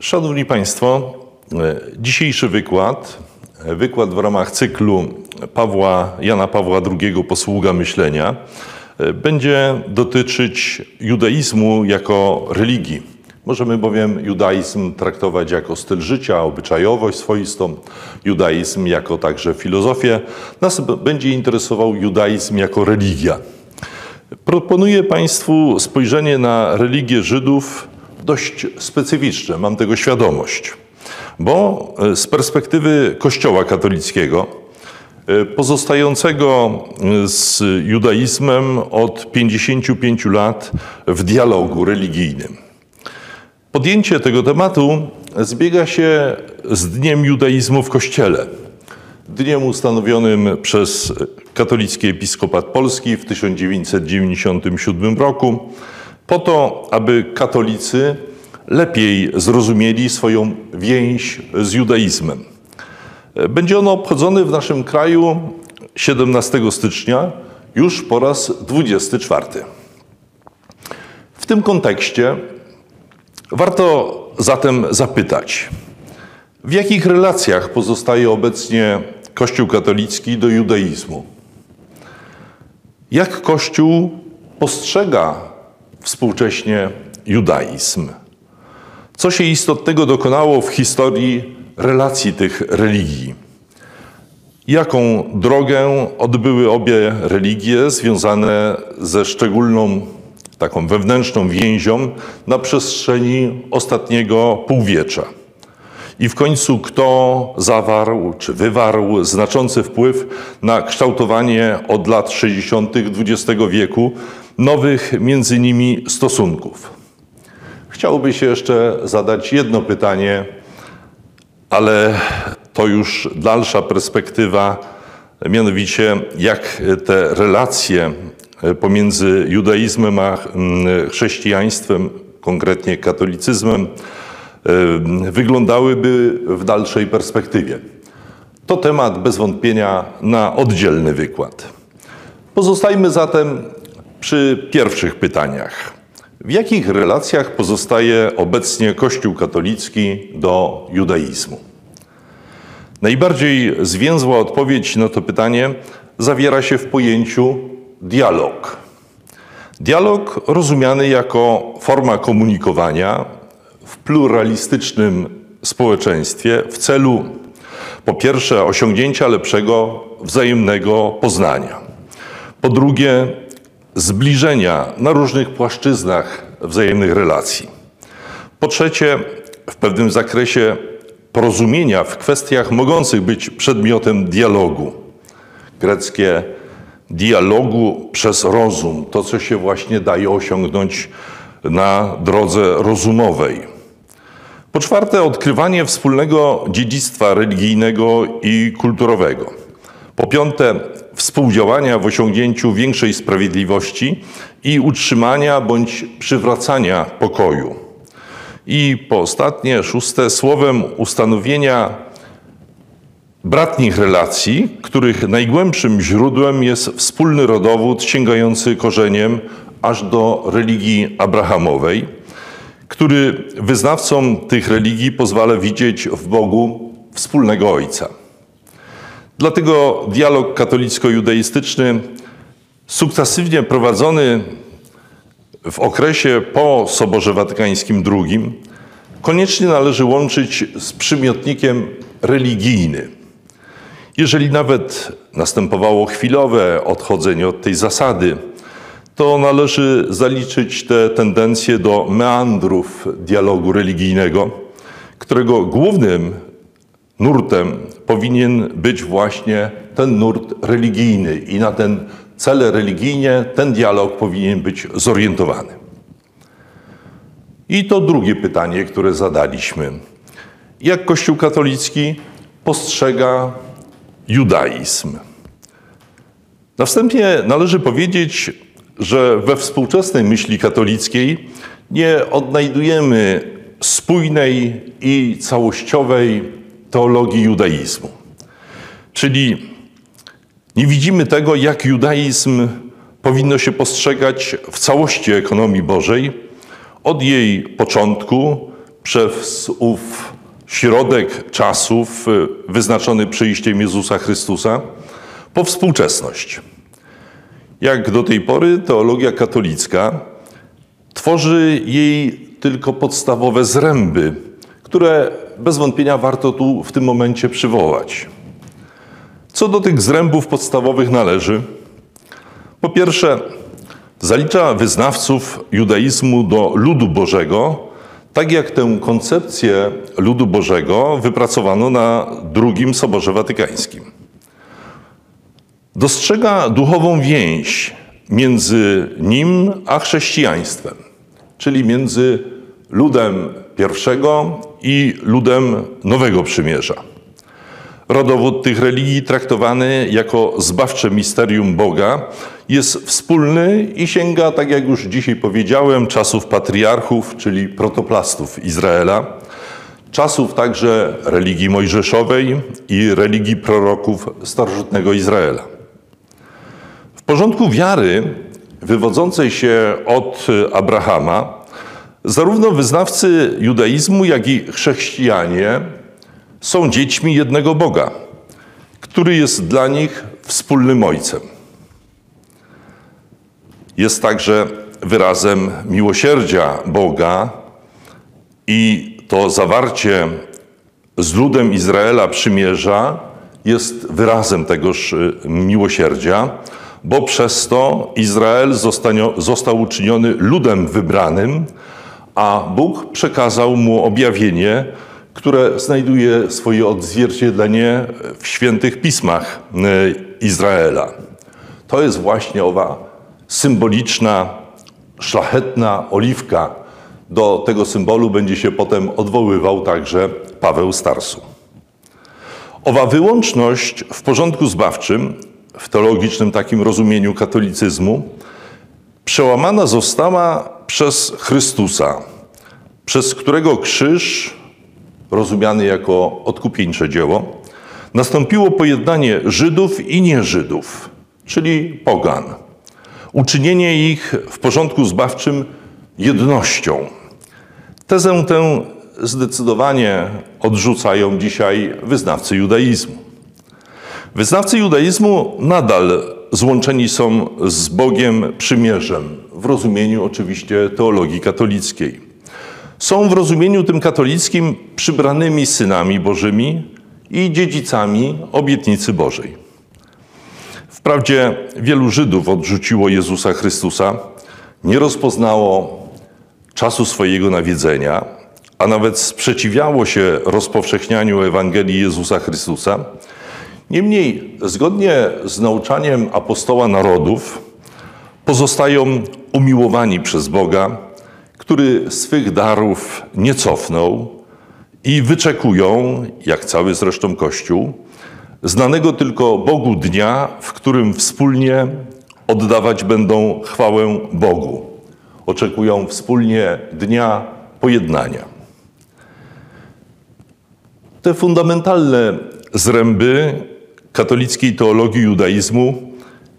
Szanowni Państwo, e, dzisiejszy wykład, e, wykład w ramach cyklu Pawła, Jana Pawła II Posługa Myślenia, e, będzie dotyczyć judaizmu jako religii. Możemy bowiem judaizm traktować jako styl życia, obyczajowość swoistą, judaizm jako także filozofię. Nas będzie interesował judaizm jako religia. Proponuję Państwu spojrzenie na religię Żydów dość specyficzne, mam tego świadomość, bo e, z perspektywy Kościoła katolickiego, e, pozostającego e, z judaizmem od 55 lat w dialogu religijnym. Podjęcie tego tematu zbiega się z Dniem Judaizmu w Kościele, dniem ustanowionym przez Katolicki Episkopat Polski w 1997 roku, po to, aby katolicy lepiej zrozumieli swoją więź z judaizmem. Będzie ono obchodzone w naszym kraju 17 stycznia, już po raz 24. W tym kontekście warto zatem zapytać, w jakich relacjach pozostaje obecnie Kościół katolicki do judaizmu? Jak Kościół postrzega współcześnie judaizm? Co się istotnego dokonało w historii relacji tych religii? Jaką drogę odbyły obie religie związane ze szczególną taką wewnętrzną więzią na przestrzeni ostatniego półwiecza? I w końcu kto zawarł czy wywarł znaczący wpływ na kształtowanie od lat 60. XX wieku nowych między nimi stosunków? Chciałoby się jeszcze zadać jedno pytanie, ale to już dalsza perspektywa, mianowicie jak te relacje pomiędzy judaizmem a mm, chrześcijaństwem, konkretnie katolicyzmem, wyglądałyby w dalszej perspektywie. To temat bez wątpienia na oddzielny wykład. Pozostajmy zatem przy pierwszych pytaniach. W jakich relacjach pozostaje obecnie Kościół katolicki do judaizmu? Najbardziej zwięzła odpowiedź na to pytanie zawiera się w pojęciu dialog. Dialog rozumiany jako forma komunikowania w pluralistycznym społeczeństwie w celu po pierwsze osiągnięcia lepszego wzajemnego poznania, po drugie zbliżenia na różnych płaszczyznach wzajemnych relacji. Po trzecie, w pewnym zakresie porozumienia w kwestiach mogących być przedmiotem dialogu. Greckie dialogu przez rozum, to co się właśnie daje osiągnąć na drodze rozumowej. Po czwarte, odkrywanie wspólnego dziedzictwa religijnego i kulturowego. Po piąte, współdziałania w osiągnięciu większej sprawiedliwości i utrzymania bądź przywracania pokoju. I po ostatnie, szóste, słowem ustanowienia bratnich relacji, których najgłębszym źródłem jest wspólny rodowód sięgający korzeniem aż do religii abrahamowej, który wyznawcom tych religii pozwala widzieć w Bogu wspólnego Ojca. Dlatego dialog katolicko-judaistyczny, sukcesywnie prowadzony w okresie po Soborze Watykańskim II, koniecznie należy łączyć z przymiotnikiem religijny. Jeżeli nawet następowało chwilowe odchodzenie od tej zasady, to należy zaliczyć te tendencje do meandrów dialogu religijnego, którego głównym nurtem powinien być właśnie ten nurt religijny i na ten cele religijnie ten dialog powinien być zorientowany. I to drugie pytanie, które zadaliśmy. Jak Kościół katolicki postrzega judaizm? Na wstępie należy powiedzieć, że we współczesnej myśli katolickiej nie odnajdujemy spójnej i całościowej teologii judaizmu. Czyli nie widzimy tego, jak judaizm powinno się postrzegać w całości ekonomii Bożej, od jej początku przez ów środek czasów wyznaczony przyjściem Jezusa Chrystusa po współczesność. Jak do tej pory teologia katolicka tworzy jej tylko podstawowe zręby, które bez wątpienia warto tu w tym momencie przywołać. Co do tych zrębów podstawowych należy? Po pierwsze, zalicza wyznawców judaizmu do ludu Bożego, tak jak tę koncepcję ludu Bożego wypracowano na drugim Soborze Watykańskim. Dostrzega duchową więź między nim a chrześcijaństwem, czyli między ludem pierwszego i ludem nowego przymierza. Rodowód tych religii traktowany jako zbawcze misterium Boga jest wspólny i sięga, tak jak już dzisiaj powiedziałem, czasów patriarchów, czyli protoplastów Izraela, czasów także religii mojżeszowej i religii proroków starożytnego Izraela. W porządku wiary wywodzącej się od Abrahama, zarówno wyznawcy judaizmu, jak i chrześcijanie są dziećmi jednego Boga, który jest dla nich wspólnym Ojcem. Jest także wyrazem miłosierdzia Boga i to zawarcie z ludem Izraela przymierza jest wyrazem tegoż y, miłosierdzia, bo przez to Izrael został uczyniony ludem wybranym, a Bóg przekazał mu objawienie, które znajduje swoje odzwierciedlenie w świętych pismach e, Izraela. To jest właśnie owa symboliczna, szlachetna oliwka. Do tego symbolu będzie się potem odwoływał także Paweł Starsu. Owa wyłączność w porządku zbawczym, w teologicznym takim rozumieniu katolicyzmu, przełamana została przez Chrystusa, przez którego krzyż rozumiany jako odkupieńcze dzieło, nastąpiło pojednanie Żydów i nieżydów, czyli pogan. Uczynienie ich w porządku zbawczym jednością. Tezę tę zdecydowanie odrzucają dzisiaj wyznawcy judaizmu. Wyznawcy judaizmu nadal złączeni są z Bogiem przymierzem, w rozumieniu oczywiście teologii katolickiej są w rozumieniu tym katolickim przybranymi synami Bożymi i dziedzicami obietnicy Bożej. Wprawdzie wielu Żydów odrzuciło Jezusa Chrystusa, nie rozpoznało czasu swojego nawiedzenia, a nawet sprzeciwiało się rozpowszechnianiu Ewangelii Jezusa Chrystusa. Niemniej, zgodnie z nauczaniem apostoła narodów, pozostają umiłowani przez Boga który swych darów nie cofnął i wyczekują, jak cały zresztą Kościół, znanego tylko Bogu dnia, w którym wspólnie oddawać będą chwałę Bogu. Oczekują wspólnie dnia pojednania. Te fundamentalne zręby katolickiej teologii judaizmu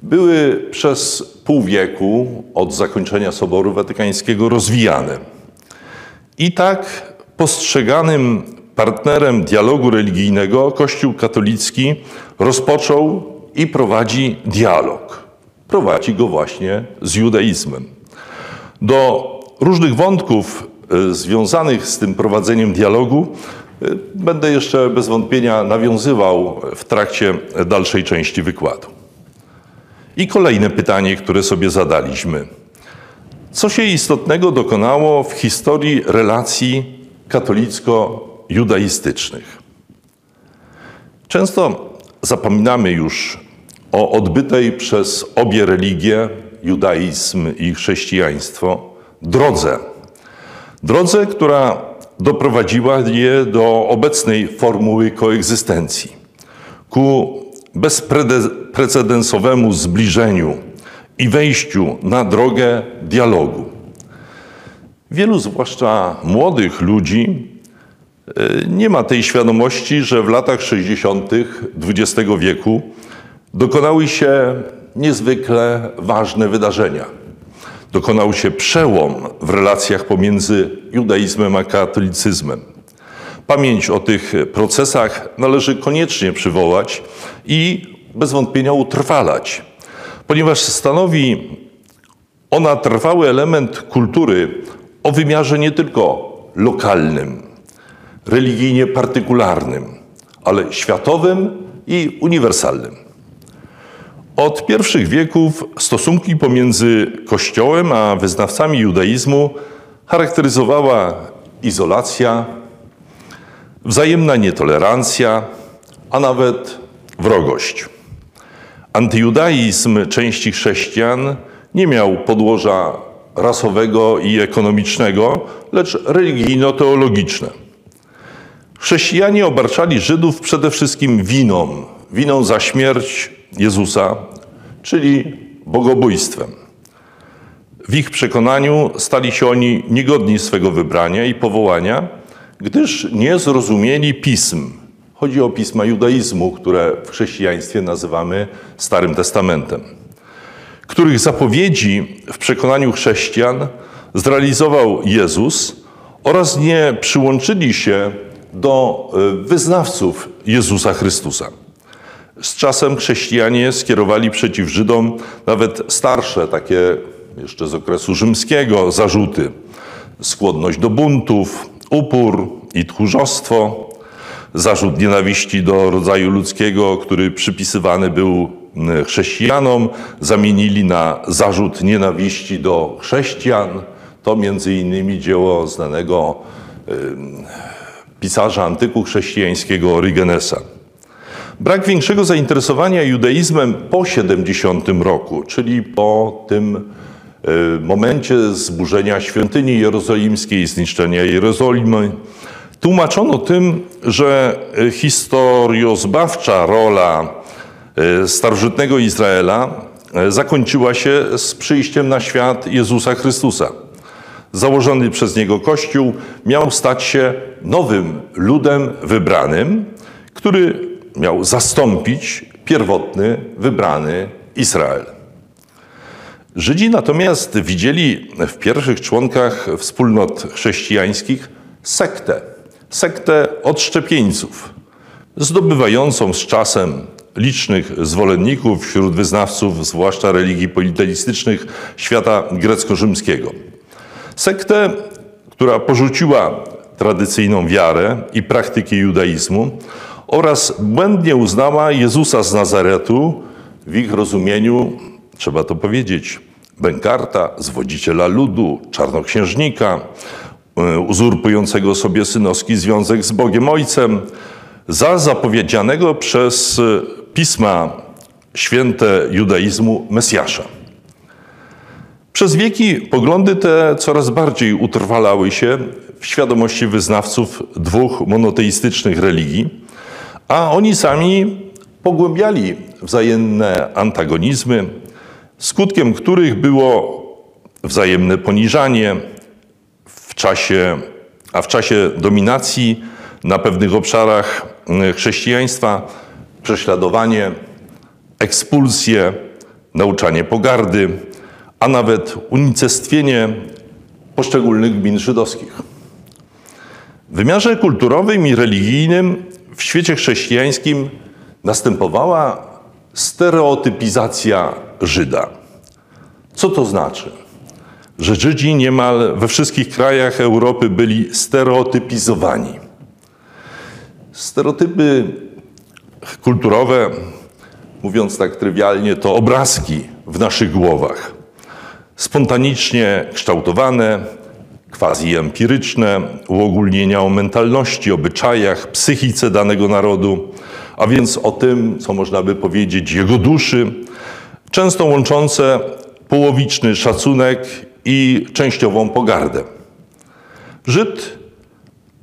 były przez pół wieku od zakończenia Soboru Watykańskiego rozwijane. I tak postrzeganym partnerem dialogu religijnego Kościół katolicki rozpoczął i prowadzi dialog. Prowadzi go właśnie z judaizmem. Do różnych wątków y, związanych z tym prowadzeniem dialogu y, będę jeszcze bez wątpienia nawiązywał w trakcie dalszej części wykładu. I kolejne pytanie, które sobie zadaliśmy. Co się istotnego dokonało w historii relacji katolicko-judaistycznych? Często zapominamy już o odbytej przez obie religie, judaizm i chrześcijaństwo, drodze. Drodze, która doprowadziła je do obecnej formuły koegzystencji, ku bezprecedensowemu zbliżeniu i wejściu na drogę dialogu. Wielu, zwłaszcza młodych ludzi, e, nie ma tej świadomości, że w latach 60. XX wieku dokonały się niezwykle ważne wydarzenia. Dokonał się przełom w relacjach pomiędzy judaizmem a katolicyzmem. Pamięć o tych procesach należy koniecznie przywołać i bez wątpienia utrwalać, ponieważ stanowi ona trwały element kultury o wymiarze nie tylko lokalnym, religijnie partykularnym, ale światowym i uniwersalnym. Od pierwszych wieków stosunki pomiędzy Kościołem a wyznawcami judaizmu charakteryzowała izolacja, wzajemna nietolerancja, a nawet wrogość. Antyjudaizm części chrześcijan nie miał podłoża rasowego i ekonomicznego, lecz religijno-teologiczne. Chrześcijanie obarczali Żydów przede wszystkim winą, winą za śmierć Jezusa, czyli bogobójstwem. W ich przekonaniu stali się oni niegodni swego wybrania i powołania, gdyż nie zrozumieli pism. Chodzi o pisma judaizmu, które w chrześcijaństwie nazywamy Starym Testamentem, których zapowiedzi w przekonaniu chrześcijan zrealizował Jezus oraz nie przyłączyli się do e, wyznawców Jezusa Chrystusa. Z czasem chrześcijanie skierowali przeciw Żydom nawet starsze, takie jeszcze z okresu rzymskiego, zarzuty. Skłonność do buntów, upór i tchórzostwo, zarzut nienawiści do rodzaju ludzkiego, który przypisywany był chrześcijanom, zamienili na zarzut nienawiści do chrześcijan. To między innymi dzieło znanego pisarza antyku chrześcijańskiego Orygenesa. Brak większego zainteresowania judaizmem po 70 roku, czyli po tym e, momencie zburzenia świątyni jerozolimskiej, zniszczenia Jerozolimy, tłumaczono tym, że historiozbawcza rola e, starożytnego Izraela e, zakończyła się z przyjściem na świat Jezusa Chrystusa. Założony przez niego Kościół miał stać się nowym ludem wybranym, który miał zastąpić pierwotny, wybrany Izrael. Żydzi natomiast widzieli w pierwszych członkach wspólnot chrześcijańskich sektę, sektę odszczepieńców, zdobywającą z czasem licznych zwolenników wśród wyznawców, zwłaszcza religii politeistycznych świata grecko-rzymskiego. Sektę, która porzuciła tradycyjną wiarę i praktyki judaizmu oraz błędnie uznała Jezusa z Nazaretu w ich rozumieniu, trzeba to powiedzieć, bękarta, zwodziciela ludu, czarnoksiężnika, uzurpującego sobie synowski związek z Bogiem Ojcem, za zapowiedzianego przez pisma święte judaizmu Mesjasza. Przez wieki poglądy te coraz bardziej utrwalały się w świadomości wyznawców dwóch monoteistycznych religii, a oni sami pogłębiali wzajemne antagonizmy, skutkiem których było wzajemne poniżanie czasie, a w czasie dominacji na pewnych obszarach chrześcijaństwa prześladowanie, ekspulsje, nauczanie pogardy, a nawet unicestwienie poszczególnych gmin żydowskich. W wymiarze kulturowym i religijnym w świecie chrześcijańskim następowała stereotypizacja Żyda. Co to znaczy? Że Żydzi niemal we wszystkich krajach Europy byli stereotypizowani. Stereotypy kulturowe, mówiąc tak trywialnie, to obrazki w naszych głowach. Spontanicznie kształtowane, quasi-empiryczne uogólnienia o mentalności, obyczajach, psychice danego narodu, a więc o tym, co można by powiedzieć, jego duszy, często łączące połowiczny szacunek i częściową pogardę. Żyd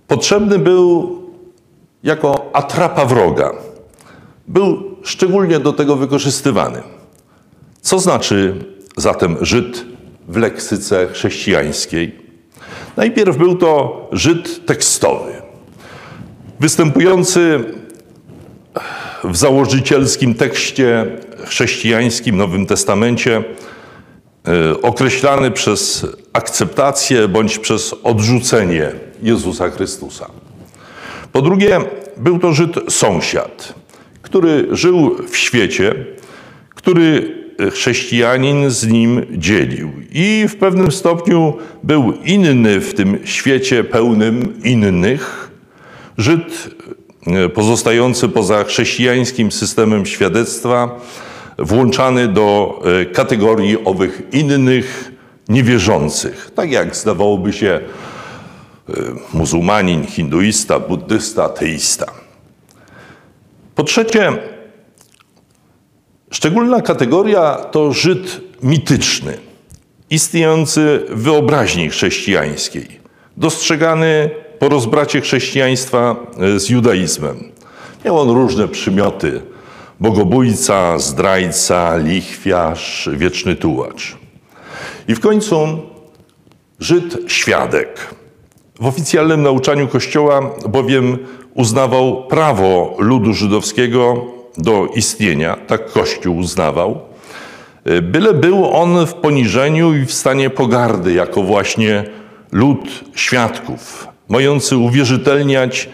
potrzebny był jako atrapa wroga. Był szczególnie do tego wykorzystywany. Co znaczy zatem Żyd w leksyce chrześcijańskiej? Najpierw był to Żyd tekstowy, występujący w założycielskim tekście chrześcijańskim Nowym Testamencie określany przez akceptację bądź przez odrzucenie Jezusa Chrystusa. Po drugie, był to Żyd sąsiad, który żył w świecie, który chrześcijanin z nim dzielił. I w pewnym stopniu był inny w tym świecie pełnym innych. Żyd e, pozostający poza chrześcijańskim systemem świadectwa, włączany do e, kategorii owych innych, niewierzących. Tak jak zdawałoby się e, muzułmanin, hinduista, buddysta, ateista. Po trzecie, Szczególna kategoria to Żyd mityczny, istniejący w wyobraźni chrześcijańskiej, dostrzegany po rozbracie chrześcijaństwa e, z judaizmem. Miał on różne przymioty: bogobójca, zdrajca, lichwiarz, wieczny tułacz. I w końcu Żyd świadek. W oficjalnym nauczaniu Kościoła bowiem uznawał prawo ludu żydowskiego do istnienia, tak Kościół uznawał, byle był on w poniżeniu i w stanie pogardy, jako właśnie lud świadków, mający uwierzytelniać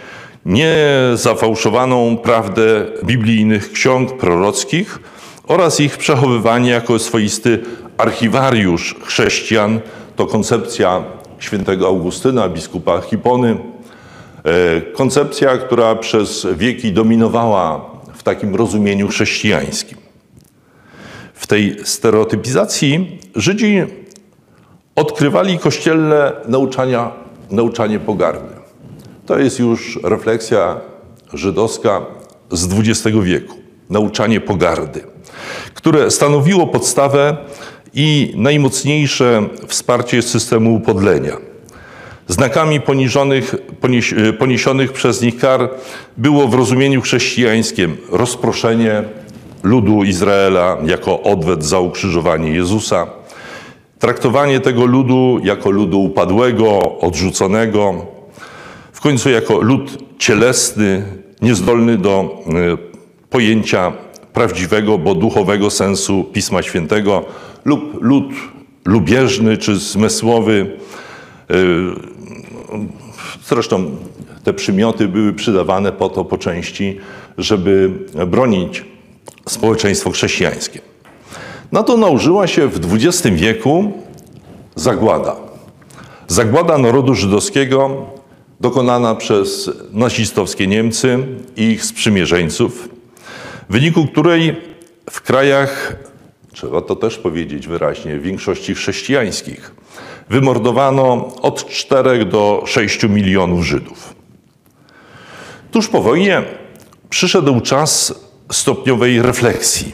niezafałszowaną prawdę biblijnych ksiąg prorockich oraz ich przechowywanie jako swoisty archiwariusz chrześcijan. To koncepcja świętego Augustyna, biskupa Hipony, e, koncepcja, która przez wieki dominowała w takim rozumieniu chrześcijańskim. W tej stereotypizacji Żydzi odkrywali kościelne nauczania, nauczanie pogardy. To jest już refleksja żydowska z XX wieku. Nauczanie pogardy, które stanowiło podstawę i najmocniejsze wsparcie systemu upodlenia. Znakami poniżonych, ponieś, poniesionych przez nich kar było w rozumieniu chrześcijańskim rozproszenie ludu Izraela jako odwet za ukrzyżowanie Jezusa, traktowanie tego ludu jako ludu upadłego, odrzuconego, końcu jako lud cielesny, niezdolny do e, pojęcia prawdziwego, bo duchowego sensu Pisma Świętego, lub lud lubieżny czy zmysłowy, e, Zresztą te przymioty były przydawane po to po części, żeby bronić społeczeństwo chrześcijańskie. Na to nałożyła się w XX wieku zagłada. Zagłada narodu żydowskiego dokonana przez nazistowskie Niemcy i ich sprzymierzeńców, w wyniku której w krajach, trzeba to też powiedzieć wyraźnie, większości chrześcijańskich, wymordowano od 4 do 6 milionów Żydów. Tuż po wojnie przyszedł czas stopniowej refleksji.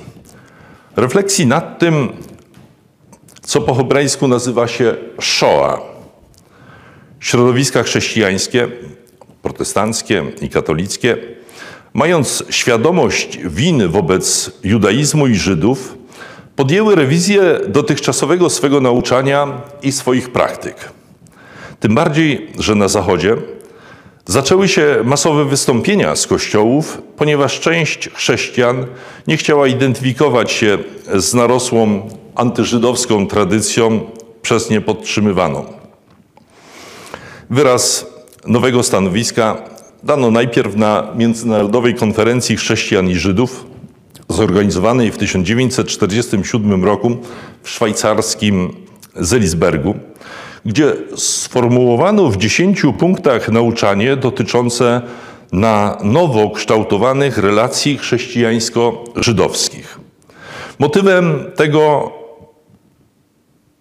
Refleksji nad tym, co po hebrajsku nazywa się Shoah. Środowiska chrześcijańskie, protestanckie i katolickie, mając świadomość winy wobec judaizmu i Żydów, podjęły rewizję dotychczasowego swego nauczania i swoich praktyk. Tym bardziej, że na Zachodzie zaczęły się masowe wystąpienia z kościołów, ponieważ część chrześcijan nie chciała identyfikować się z narosłą antyżydowską tradycją przez nie podtrzymywaną. Wyraz nowego stanowiska dano najpierw na Międzynarodowej Konferencji Chrześcijan i Żydów zorganizowanej w 1947 roku w szwajcarskim Zelisbergu, gdzie sformułowano w 10 punktach nauczanie dotyczące na nowo kształtowanych relacji chrześcijańsko-żydowskich. Motywem tego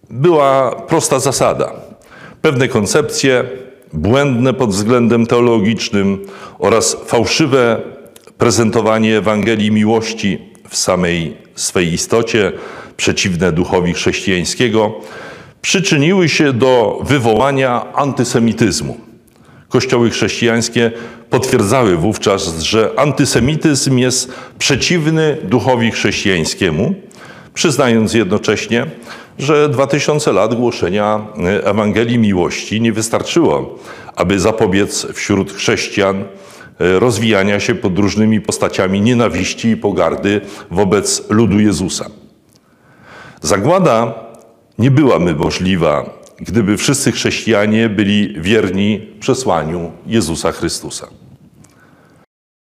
była prosta zasada. Pewne koncepcje, błędne pod względem teologicznym oraz fałszywe prezentowanie Ewangelii miłości w samej swej istocie, przeciwne duchowi chrześcijańskiego, przyczyniły się do wywołania antysemityzmu. Kościoły chrześcijańskie potwierdzały wówczas, że antysemityzm jest przeciwny duchowi chrześcijańskiemu, przyznając jednocześnie, że 2000 lat głoszenia Ewangelii miłości nie wystarczyło, aby zapobiec wśród chrześcijan E, rozwijania się pod różnymi postaciami nienawiści i pogardy wobec ludu Jezusa. Zagłada nie byłaby możliwa, gdyby wszyscy chrześcijanie byli wierni przesłaniu Jezusa Chrystusa.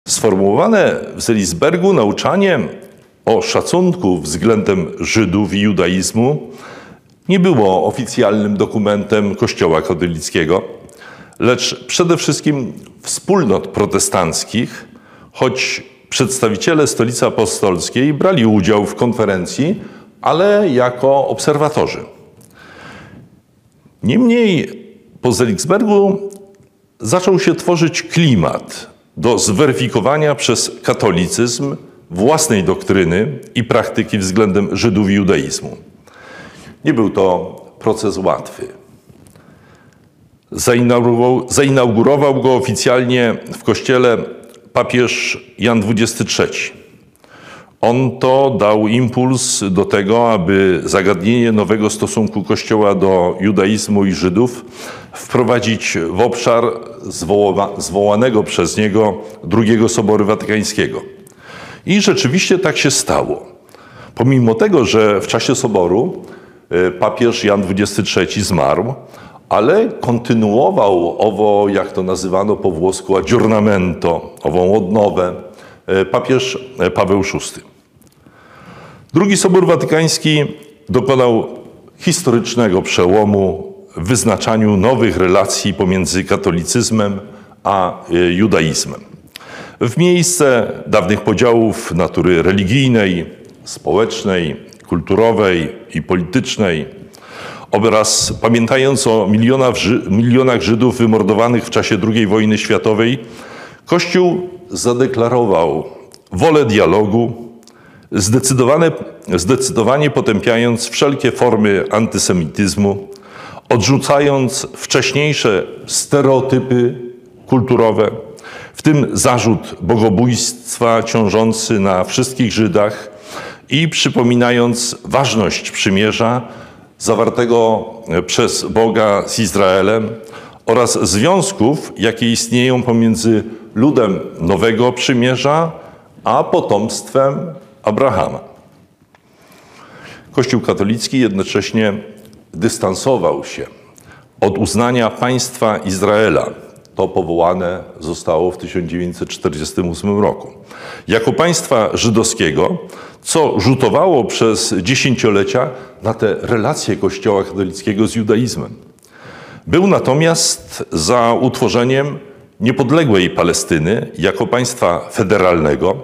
Sformułowane w Zelisbergu nauczanie o szacunku względem Żydów i judaizmu nie było oficjalnym dokumentem Kościoła katolickiego, lecz przede wszystkim wspólnot protestanckich, choć przedstawiciele Stolicy Apostolskiej brali udział w konferencji, ale jako obserwatorzy. Niemniej po Zeliksbergu zaczął się tworzyć klimat do zweryfikowania przez katolicyzm własnej doktryny i praktyki względem Żydów i judaizmu. Nie był to proces łatwy. Zainaugurował, zainaugurował go oficjalnie w kościele papież Jan XXIII. On to dał impuls do tego, aby zagadnienie nowego stosunku Kościoła do judaizmu i Żydów wprowadzić w obszar zwoła, zwołanego przez niego II Soboru Watykańskiego. I rzeczywiście tak się stało. Pomimo tego, że w czasie Soboru e, papież Jan XXIII zmarł, ale kontynuował owo, jak to nazywano po włosku, aggiornamento, ową odnowę, e, papież e, Paweł VI. Drugi Sobór Watykański dokonał historycznego przełomu w wyznaczaniu nowych relacji pomiędzy katolicyzmem a judaizmem. W miejsce dawnych podziałów natury religijnej, społecznej, kulturowej i politycznej. Oraz pamiętając o milionach, milionach Żydów wymordowanych w czasie II wojny światowej, Kościół zadeklarował wolę dialogu, zdecydowane, zdecydowanie potępiając wszelkie formy antysemityzmu, odrzucając wcześniejsze stereotypy kulturowe, w tym zarzut bogobójstwa ciążący na wszystkich Żydach i przypominając ważność przymierza zawartego przez Boga z Izraelem oraz związków, jakie istnieją pomiędzy ludem Nowego Przymierza a potomstwem Abrahama. Kościół katolicki jednocześnie dystansował się od uznania państwa Izraela. To powołane zostało w 1948 roku. Jako państwa żydowskiego, co rzutowało przez dziesięciolecia na te relacje Kościoła katolickiego z judaizmem. Był natomiast za utworzeniem niepodległej Palestyny jako państwa federalnego,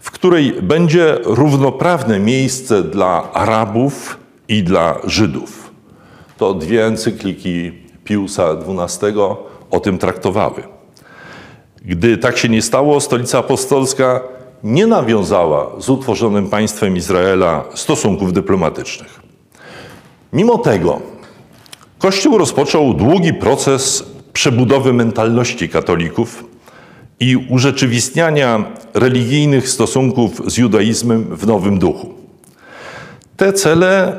w której będzie równoprawne miejsce dla Arabów i dla Żydów. To dwie encykliki Piusa XII o tym traktowały. Gdy tak się nie stało, stolica apostolska nie nawiązała z utworzonym państwem Izraela stosunków dyplomatycznych. Mimo tego Kościół rozpoczął długi proces przebudowy mentalności katolików i urzeczywistniania religijnych stosunków z judaizmem w nowym duchu. Te cele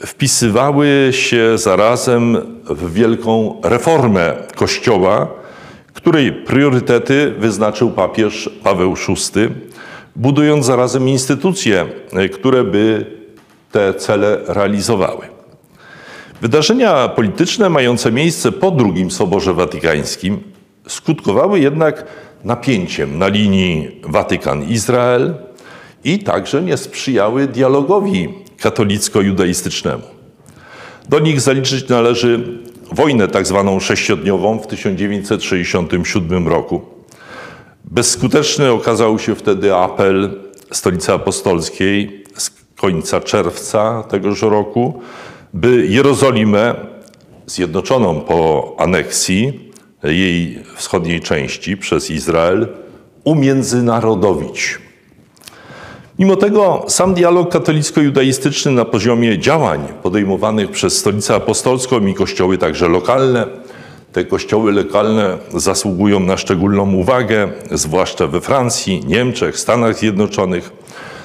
wpisywały się zarazem w wielką reformę Kościoła, której priorytety wyznaczył papież Paweł VI, budując zarazem instytucje, które by te cele realizowały. Wydarzenia polityczne mające miejsce po II Soborze Watykańskim skutkowały jednak napięciem na linii Watykan-Izrael i także nie sprzyjały dialogowi katolicko-judaistycznemu. Do nich zaliczyć należy wojnę tak zwaną sześciodniową w 1967 roku. Bezskuteczny okazał się wtedy apel Stolicy Apostolskiej z końca czerwca tegoż roku, by Jerozolimę zjednoczoną po aneksji jej wschodniej części przez Izrael umiędzynarodowić. Mimo tego sam dialog katolicko-judaistyczny na poziomie działań podejmowanych przez Stolicę Apostolską i kościoły także lokalne, te kościoły lokalne zasługują na szczególną uwagę, zwłaszcza we Francji, Niemczech, Stanach Zjednoczonych.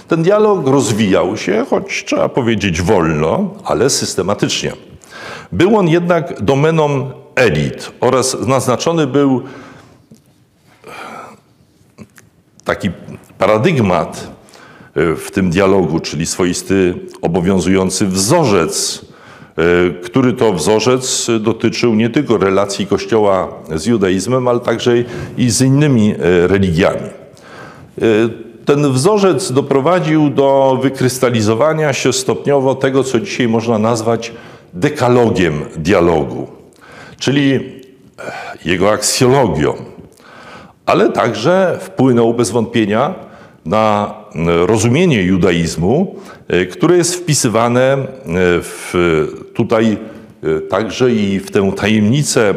Ten dialog rozwijał się, choć trzeba powiedzieć wolno, ale systematycznie. Był on jednak domeną elit oraz naznaczony był taki paradygmat w tym dialogu, czyli swoisty obowiązujący wzorzec który to wzorzec dotyczył nie tylko relacji Kościoła z judaizmem, ale także i z innymi religiami. Ten wzorzec doprowadził do wykrystalizowania się stopniowo tego, co dzisiaj można nazwać dekalogiem dialogu, czyli jego aksjologią, ale także wpłynął bez wątpienia na rozumienie judaizmu, które jest wpisywane w, tutaj także i w tę tajemnicę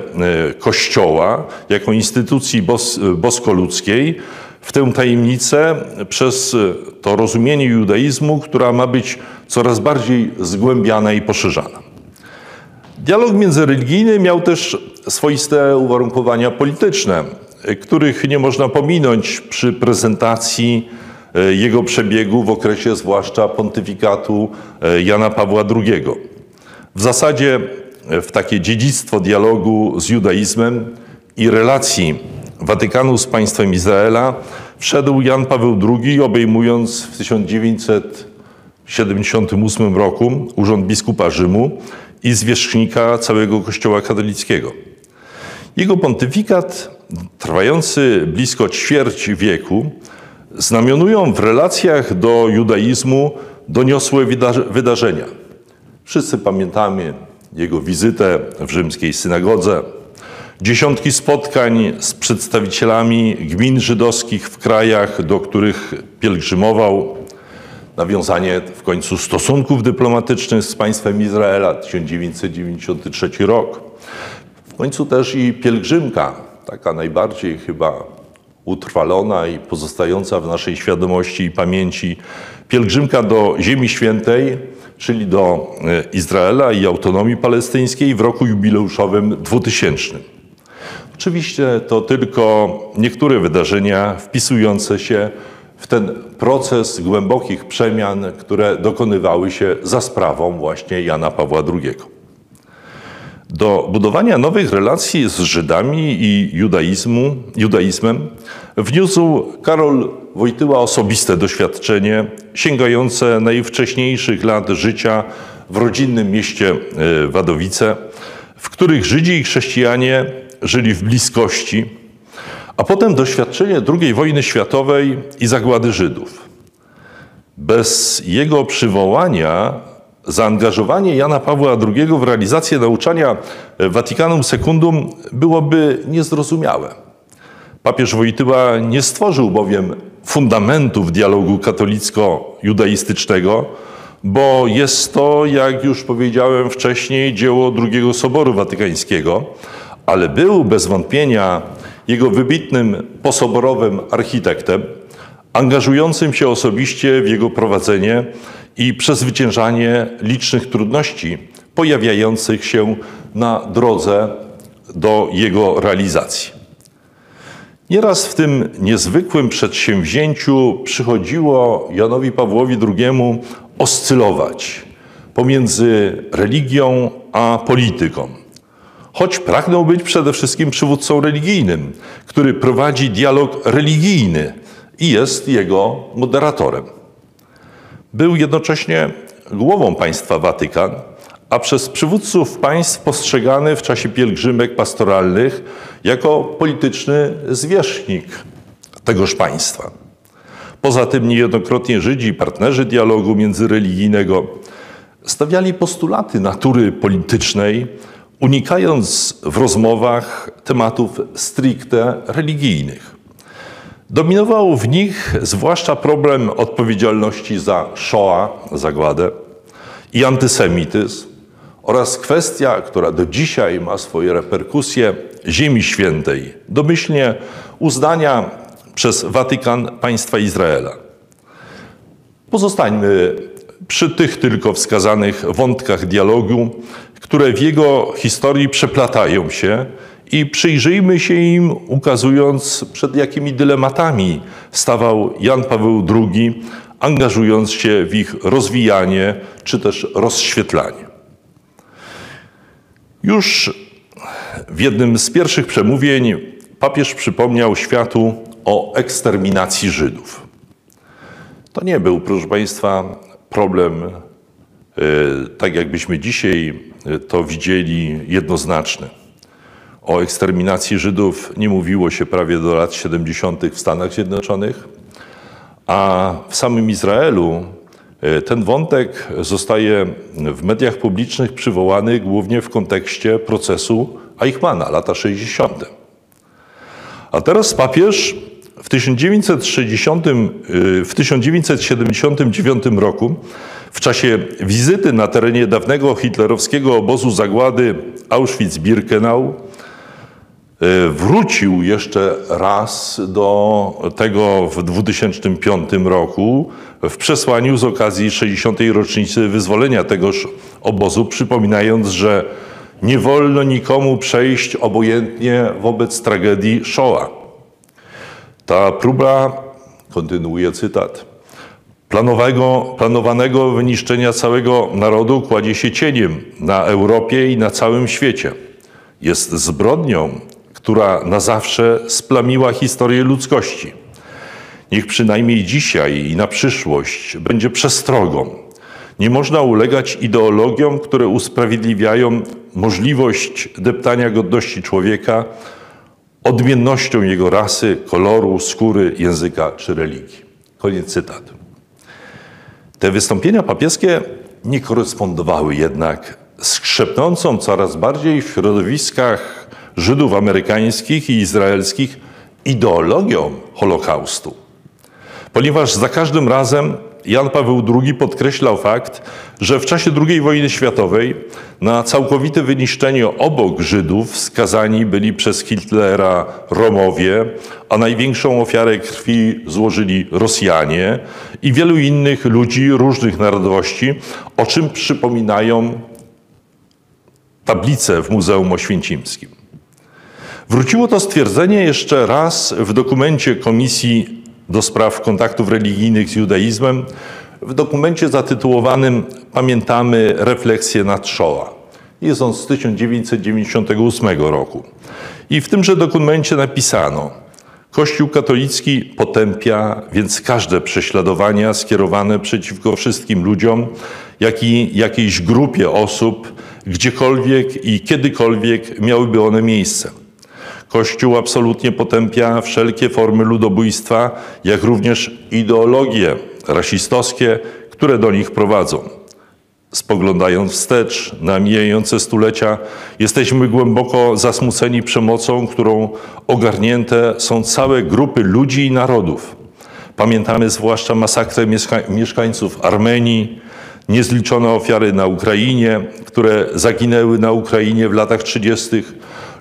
Kościoła jako instytucji bos, boskoludzkiej, w tę tajemnicę przez to rozumienie judaizmu, która ma być coraz bardziej zgłębiana i poszerzana. Dialog międzyreligijny miał też swoiste uwarunkowania polityczne, których nie można pominąć przy prezentacji e, jego przebiegu w okresie zwłaszcza pontyfikatu e, Jana Pawła II. W zasadzie e, w takie dziedzictwo dialogu z judaizmem i relacji Watykanu z państwem Izraela wszedł Jan Paweł II, obejmując w 1978 roku urząd biskupa Rzymu i zwierzchnika całego Kościoła katolickiego. Jego pontyfikat, trwający blisko ćwierć wieku, znamionują w relacjach do judaizmu doniosłe wydarzenia. Wszyscy pamiętamy jego wizytę w rzymskiej synagodze, dziesiątki spotkań z przedstawicielami gmin żydowskich w krajach, do których pielgrzymował, nawiązanie w końcu stosunków dyplomatycznych z państwem Izraela 1993 rok. W końcu też i pielgrzymka, taka najbardziej chyba utrwalona i pozostająca w naszej świadomości i pamięci, pielgrzymka do Ziemi Świętej, czyli do e, Izraela i autonomii palestyńskiej w roku jubileuszowym 2000. Oczywiście to tylko niektóre wydarzenia wpisujące się w ten proces głębokich przemian, które dokonywały się za sprawą właśnie Jana Pawła II. Do budowania nowych relacji z Żydami i judaizmu, judaizmem wniósł Karol Wojtyła osobiste doświadczenie sięgające najwcześniejszych lat życia w rodzinnym mieście e, Wadowice, w których Żydzi i chrześcijanie żyli w bliskości, a potem doświadczenie II wojny światowej i zagłady Żydów. Bez jego przywołania zaangażowanie Jana Pawła II w realizację nauczania Vaticanum Secundum byłoby niezrozumiałe. Papież Wojtyła nie stworzył bowiem fundamentów dialogu katolicko-judaistycznego, bo jest to, jak już powiedziałem wcześniej, dzieło II Soboru Watykańskiego, ale był bez wątpienia jego wybitnym posoborowym architektem, angażującym się osobiście w jego prowadzenie i przezwyciężanie licznych trudności pojawiających się na drodze do jego realizacji. Nieraz w tym niezwykłym przedsięwzięciu przychodziło Janowi Pawłowi II oscylować pomiędzy religią a polityką choć pragnął być przede wszystkim przywódcą religijnym, który prowadzi dialog religijny i jest jego moderatorem. Był jednocześnie głową państwa Watykan, a przez przywódców państw postrzegany w czasie pielgrzymek pastoralnych jako polityczny zwierzchnik tegoż państwa. Poza tym niejednokrotnie Żydzi, partnerzy dialogu międzyreligijnego, stawiali postulaty natury politycznej, unikając w rozmowach tematów stricte religijnych. Dominował w nich zwłaszcza problem odpowiedzialności za Shoah, zagładę, i antysemityzm oraz kwestia, która do dzisiaj ma swoje reperkusje, Ziemi Świętej, domyślnie uznania przez Watykan państwa Izraela. Pozostańmy przy tych tylko wskazanych wątkach dialogu, które w jego historii przeplatają się i przyjrzyjmy się im, ukazując przed jakimi dylematami stawał Jan Paweł II, angażując się w ich rozwijanie czy też rozświetlanie. Już w jednym z pierwszych przemówień papież przypomniał światu o eksterminacji Żydów. To nie był, proszę Państwa, problem tak jakbyśmy dzisiaj to widzieli, jednoznaczny. O eksterminacji Żydów nie mówiło się prawie do lat 70. w Stanach Zjednoczonych, a w samym Izraelu ten wątek zostaje w mediach publicznych przywołany głównie w kontekście procesu Eichmana, lata 60. A teraz papież w 1960, w 1979 roku w czasie wizyty na terenie dawnego hitlerowskiego obozu zagłady Auschwitz-Birkenau wrócił jeszcze raz do tego w 2005 roku w przesłaniu z okazji 60. rocznicy wyzwolenia tegoż obozu, przypominając, że nie wolno nikomu przejść obojętnie wobec tragedii Shoah. Ta próba, kontynuuje cytat, planowego, planowanego wyniszczenia całego narodu kładzie się cieniem na Europie i na całym świecie. Jest zbrodnią, która na zawsze splamiła historię ludzkości. Niech przynajmniej dzisiaj i na przyszłość będzie przestrogą. Nie można ulegać ideologiom, które usprawiedliwiają możliwość deptania godności człowieka odmiennością jego rasy, koloru, skóry, języka czy religii. Koniec cytatu. Te wystąpienia papieskie nie korespondowały jednak z krzepnącą coraz bardziej w środowiskach Żydów amerykańskich i izraelskich ideologią Holokaustu. Ponieważ za każdym razem Jan Paweł II podkreślał fakt, że w czasie II wojny światowej na całkowite wyniszczenie obok Żydów skazani byli przez Hitlera Romowie, a największą ofiarę krwi złożyli Rosjanie i wielu innych ludzi różnych narodowości, o czym przypominają tablice w Muzeum Oświęcimskim. Wróciło to stwierdzenie jeszcze raz w dokumencie Komisji do Spraw Kontaktów Religijnych z Judaizmem w dokumencie zatytułowanym Pamiętamy refleksję nad Shoah. Jest on z 1998 roku. I w tymże dokumencie napisano: Kościół katolicki potępia więc każde prześladowania skierowane przeciwko wszystkim ludziom, jak i jakiejś grupie osób, gdziekolwiek i kiedykolwiek miałyby one miejsce. Kościół absolutnie potępia wszelkie formy ludobójstwa, jak również ideologie rasistowskie, które do nich prowadzą. Spoglądając wstecz na mijające stulecia, jesteśmy głęboko zasmuceni przemocą, którą ogarnięte są całe grupy ludzi i narodów. Pamiętamy zwłaszcza masakrę mieszkańców Armenii, niezliczone ofiary na Ukrainie, które zaginęły na Ukrainie w latach 30.,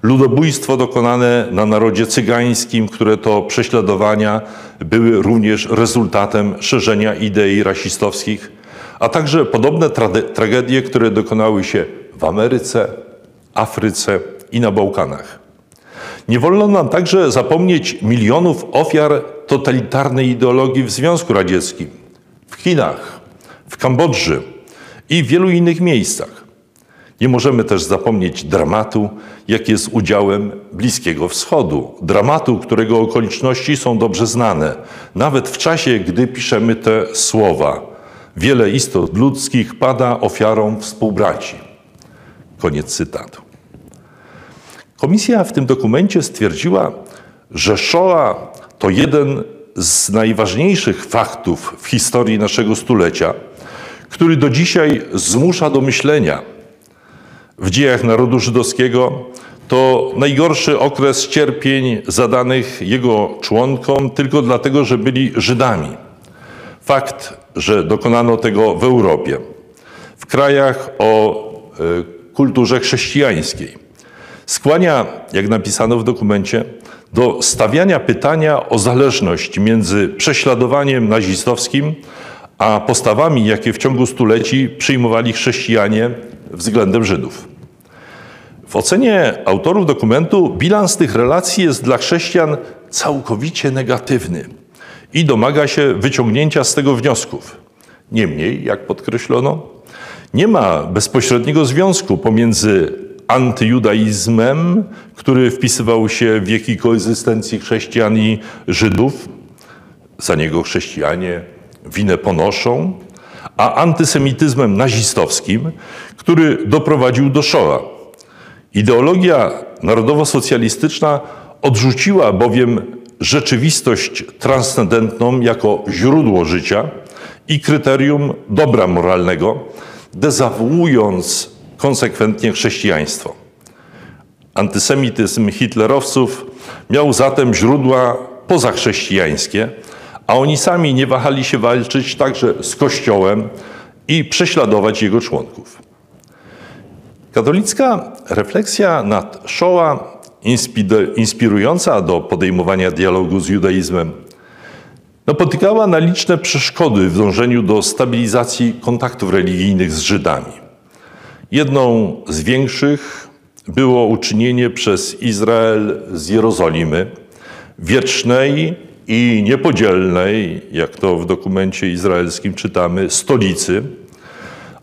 ludobójstwo dokonane na narodzie cygańskim, które to prześladowania były również rezultatem szerzenia idei rasistowskich, a także podobne tra tragedie, które dokonały się w Ameryce, Afryce i na Bałkanach. Nie wolno nam także zapomnieć milionów ofiar totalitarnej ideologii w Związku Radzieckim, w Chinach, w Kambodży i w wielu innych miejscach. Nie możemy też zapomnieć dramatu, jaki jest udziałem Bliskiego Wschodu. Dramatu, którego okoliczności są dobrze znane, nawet w czasie, gdy piszemy te słowa. Wiele istot ludzkich pada ofiarą współbraci. Koniec cytatu. Komisja w tym dokumencie stwierdziła, że Shoah to jeden z najważniejszych faktów w historii naszego stulecia, który do dzisiaj zmusza do myślenia – w dziejach narodu żydowskiego to najgorszy okres cierpień zadanych jego członkom tylko dlatego, że byli Żydami. Fakt, że dokonano tego w Europie, w krajach o e, kulturze chrześcijańskiej, skłania, jak napisano w dokumencie, do stawiania pytania o zależność między prześladowaniem nazistowskim a postawami, jakie w ciągu stuleci przyjmowali chrześcijanie względem Żydów. W ocenie autorów dokumentu bilans tych relacji jest dla chrześcijan całkowicie negatywny i domaga się wyciągnięcia z tego wniosków. Niemniej, jak podkreślono, nie ma bezpośredniego związku pomiędzy antyjudaizmem, który wpisywał się w wieki koegzystencji chrześcijan i Żydów, za niego chrześcijanie winę ponoszą, a antysemityzmem nazistowskim, który doprowadził do Shoah. Ideologia narodowo-socjalistyczna odrzuciła bowiem rzeczywistość transcendentną jako źródło życia i kryterium dobra moralnego, dezawuując konsekwentnie chrześcijaństwo. Antysemityzm hitlerowców miał zatem źródła pozachrześcijańskie, a oni sami nie wahali się walczyć także z Kościołem i prześladować jego członków. Katolicka refleksja nad Shoah, inspirująca do podejmowania dialogu z judaizmem, napotykała na liczne przeszkody w dążeniu do stabilizacji kontaktów religijnych z Żydami. Jedną z większych było uczynienie przez Izrael z Jerozolimy wiecznej i niepodzielnej, jak to w dokumencie izraelskim czytamy, stolicy,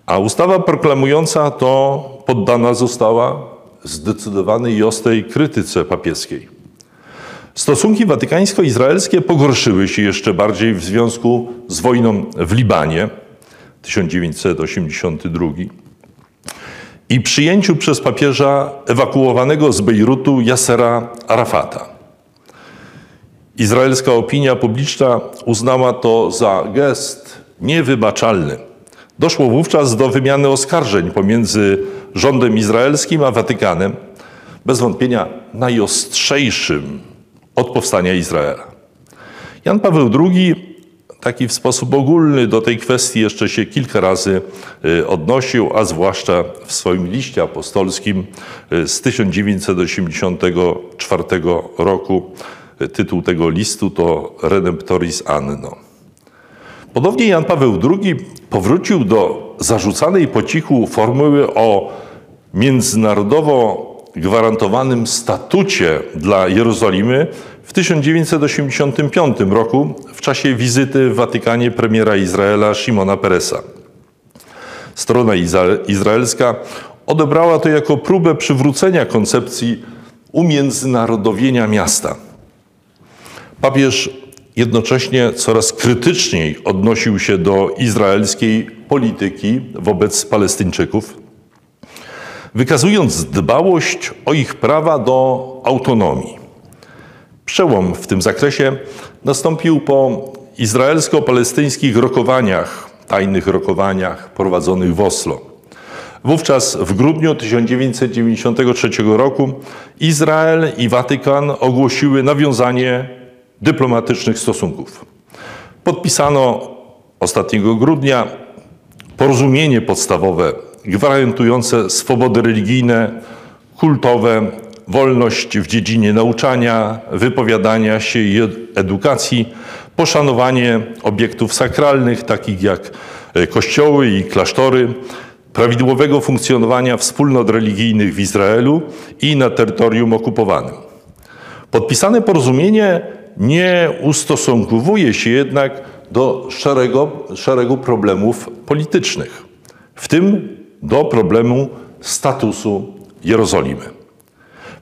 a ustawa proklamująca to poddana została zdecydowanej i ostrej krytyce papieskiej. Stosunki watykańsko-izraelskie pogorszyły się jeszcze bardziej w związku z wojną w Libanie 1982 i przyjęciu przez papieża ewakuowanego z Bejrutu Yasera Arafata. Izraelska opinia publiczna uznała to za gest niewybaczalny. Doszło wówczas do wymiany oskarżeń pomiędzy rządem izraelskim a Watykanem, bez wątpienia najostrzejszym od powstania Izraela. Jan Paweł II taki w sposób ogólny do tej kwestii jeszcze się kilka razy y, odnosił, a zwłaszcza w swoim liście apostolskim y, z 1984 roku. Y, tytuł tego listu to Redemptoris Anno. Podobnie Jan Paweł II powrócił do zarzucanej po cichu formuły o międzynarodowo gwarantowanym statucie dla Jerozolimy w 1985 roku w czasie wizyty w Watykanie premiera Izraela Shimona Peresa. Strona izraelska odebrała to jako próbę przywrócenia koncepcji umiędzynarodowienia miasta. Papież jednocześnie coraz krytyczniej odnosił się do izraelskiej polityki wobec Palestyńczyków, wykazując dbałość o ich prawa do autonomii. Przełom w tym zakresie nastąpił po izraelsko-palestyńskich rokowaniach, tajnych rokowaniach prowadzonych w Oslo. Wówczas w grudniu 1993 roku Izrael i Watykan ogłosiły nawiązanie dyplomatycznych stosunków. Podpisano ostatniego grudnia porozumienie podstawowe gwarantujące swobody religijne, kultowe wolność w dziedzinie nauczania, wypowiadania się i edukacji, poszanowanie obiektów sakralnych, takich jak e, kościoły i klasztory, prawidłowego funkcjonowania wspólnot religijnych w Izraelu i na terytorium okupowanym. Podpisane porozumienie nie ustosunkowuje się jednak do szeregu, szeregu problemów politycznych, w tym do problemu statusu Jerozolimy.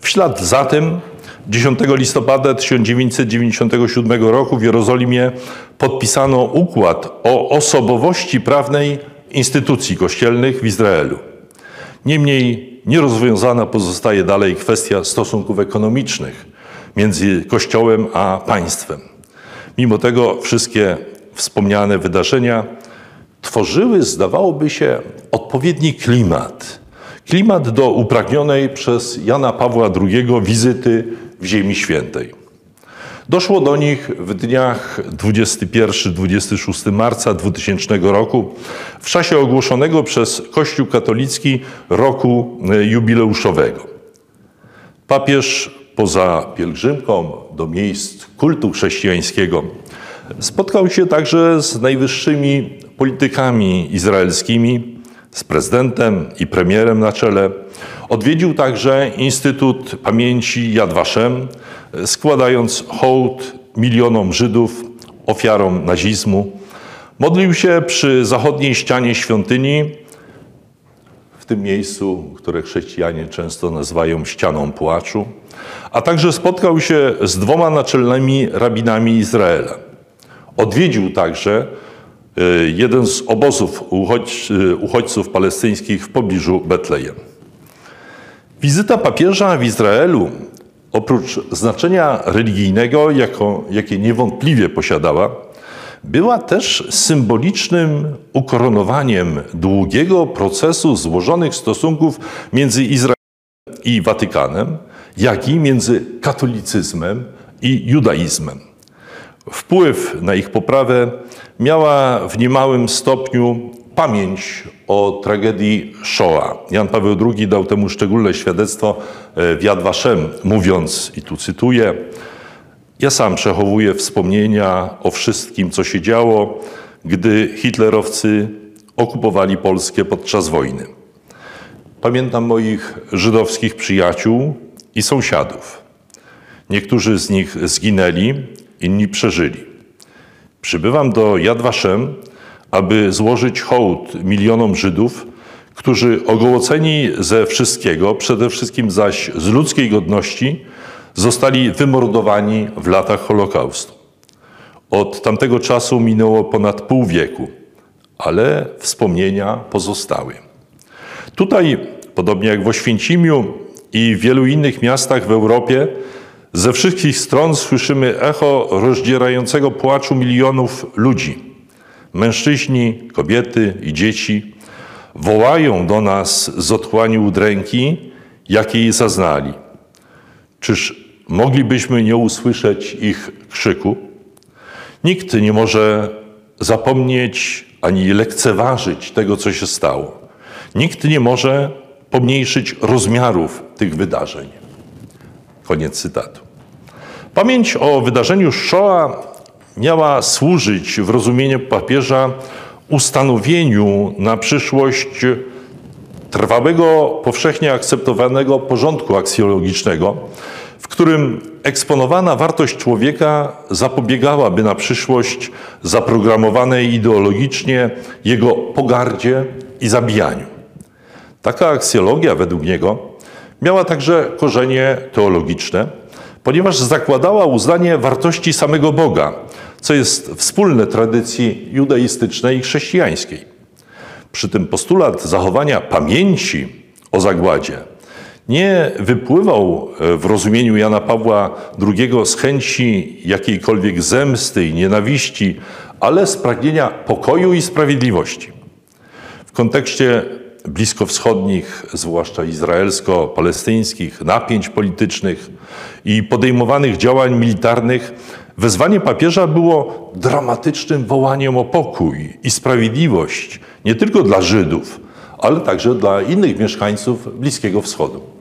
W ślad za tym 10 listopada 1997 roku w Jerozolimie podpisano układ o osobowości prawnej instytucji kościelnych w Izraelu. Niemniej nierozwiązana pozostaje dalej kwestia stosunków ekonomicznych między Kościołem a państwem. Mimo tego wszystkie wspomniane wydarzenia tworzyły, zdawałoby się, odpowiedni klimat Klimat do upragnionej przez Jana Pawła II wizyty w Ziemi Świętej. Doszło do nich w dniach 21-26 marca 2000 roku, w czasie ogłoszonego przez Kościół katolicki roku jubileuszowego. Papież poza pielgrzymką do miejsc kultu chrześcijańskiego spotkał się także z najwyższymi politykami izraelskimi, z prezydentem i premierem na czele. Odwiedził także Instytut Pamięci Yad Vashem, składając hołd milionom Żydów, ofiarom nazizmu. Modlił się przy zachodniej ścianie świątyni, tym miejscu, które chrześcijanie często nazywają ścianą płaczu, a także spotkał się z dwoma naczelnymi rabinami Izraela. Odwiedził także jeden z obozów uchodź, uchodźców palestyńskich w pobliżu Betlejem. Wizyta papieża w Izraelu, oprócz znaczenia religijnego, jakie niewątpliwie posiadała, była też symbolicznym ukoronowaniem długiego procesu złożonych stosunków między Izraelem i Watykanem, jak i między katolicyzmem i judaizmem. Wpływ na ich poprawę miała w niemałym stopniu pamięć o tragedii Shoah. Jan Paweł II dał temu szczególne świadectwo e, w Yad Vashem, mówiąc, i tu cytuję, ja sam przechowuję wspomnienia o wszystkim, co się działo, gdy hitlerowcy okupowali Polskę podczas wojny. Pamiętam moich żydowskich przyjaciół i sąsiadów. Niektórzy z nich zginęli, inni przeżyli. Przybywam do Yad Vashem, aby złożyć hołd milionom Żydów, którzy ogołoceni ze wszystkiego, przede wszystkim zaś z ludzkiej godności, zostali wymordowani w latach Holokaustu. Od tamtego czasu minęło ponad pół wieku, ale wspomnienia pozostały. Tutaj, podobnie jak w Oświęcimiu i w wielu innych miastach w Europie, ze wszystkich stron słyszymy echo rozdzierającego płaczu milionów ludzi. Mężczyźni, kobiety i dzieci wołają do nas z otchłani udręki, jakiej zaznali. Czyż moglibyśmy nie usłyszeć ich krzyku? Nikt nie może zapomnieć ani lekceważyć tego, co się stało. Nikt nie może pomniejszyć rozmiarów tych wydarzeń. Koniec cytatu. Pamięć o wydarzeniu Shoah miała służyć w rozumieniu papieża ustanowieniu na przyszłość trwałego, powszechnie akceptowanego porządku aksjologicznego, w którym eksponowana wartość człowieka zapobiegałaby na przyszłość zaprogramowanej ideologicznie jego pogardzie i zabijaniu. Taka aksjologia według niego miała także korzenie teologiczne, ponieważ zakładała uznanie wartości samego Boga, co jest wspólne tradycji judaistycznej i chrześcijańskiej. Przy tym postulat zachowania pamięci o zagładzie nie wypływał e, w rozumieniu Jana Pawła II z chęci jakiejkolwiek zemsty i nienawiści, ale z pragnienia pokoju i sprawiedliwości. W kontekście bliskowschodnich, zwłaszcza izraelsko-palestyńskich, napięć politycznych i podejmowanych działań militarnych, wezwanie papieża było dramatycznym wołaniem o pokój i sprawiedliwość nie tylko dla Żydów, ale także dla innych mieszkańców Bliskiego Wschodu.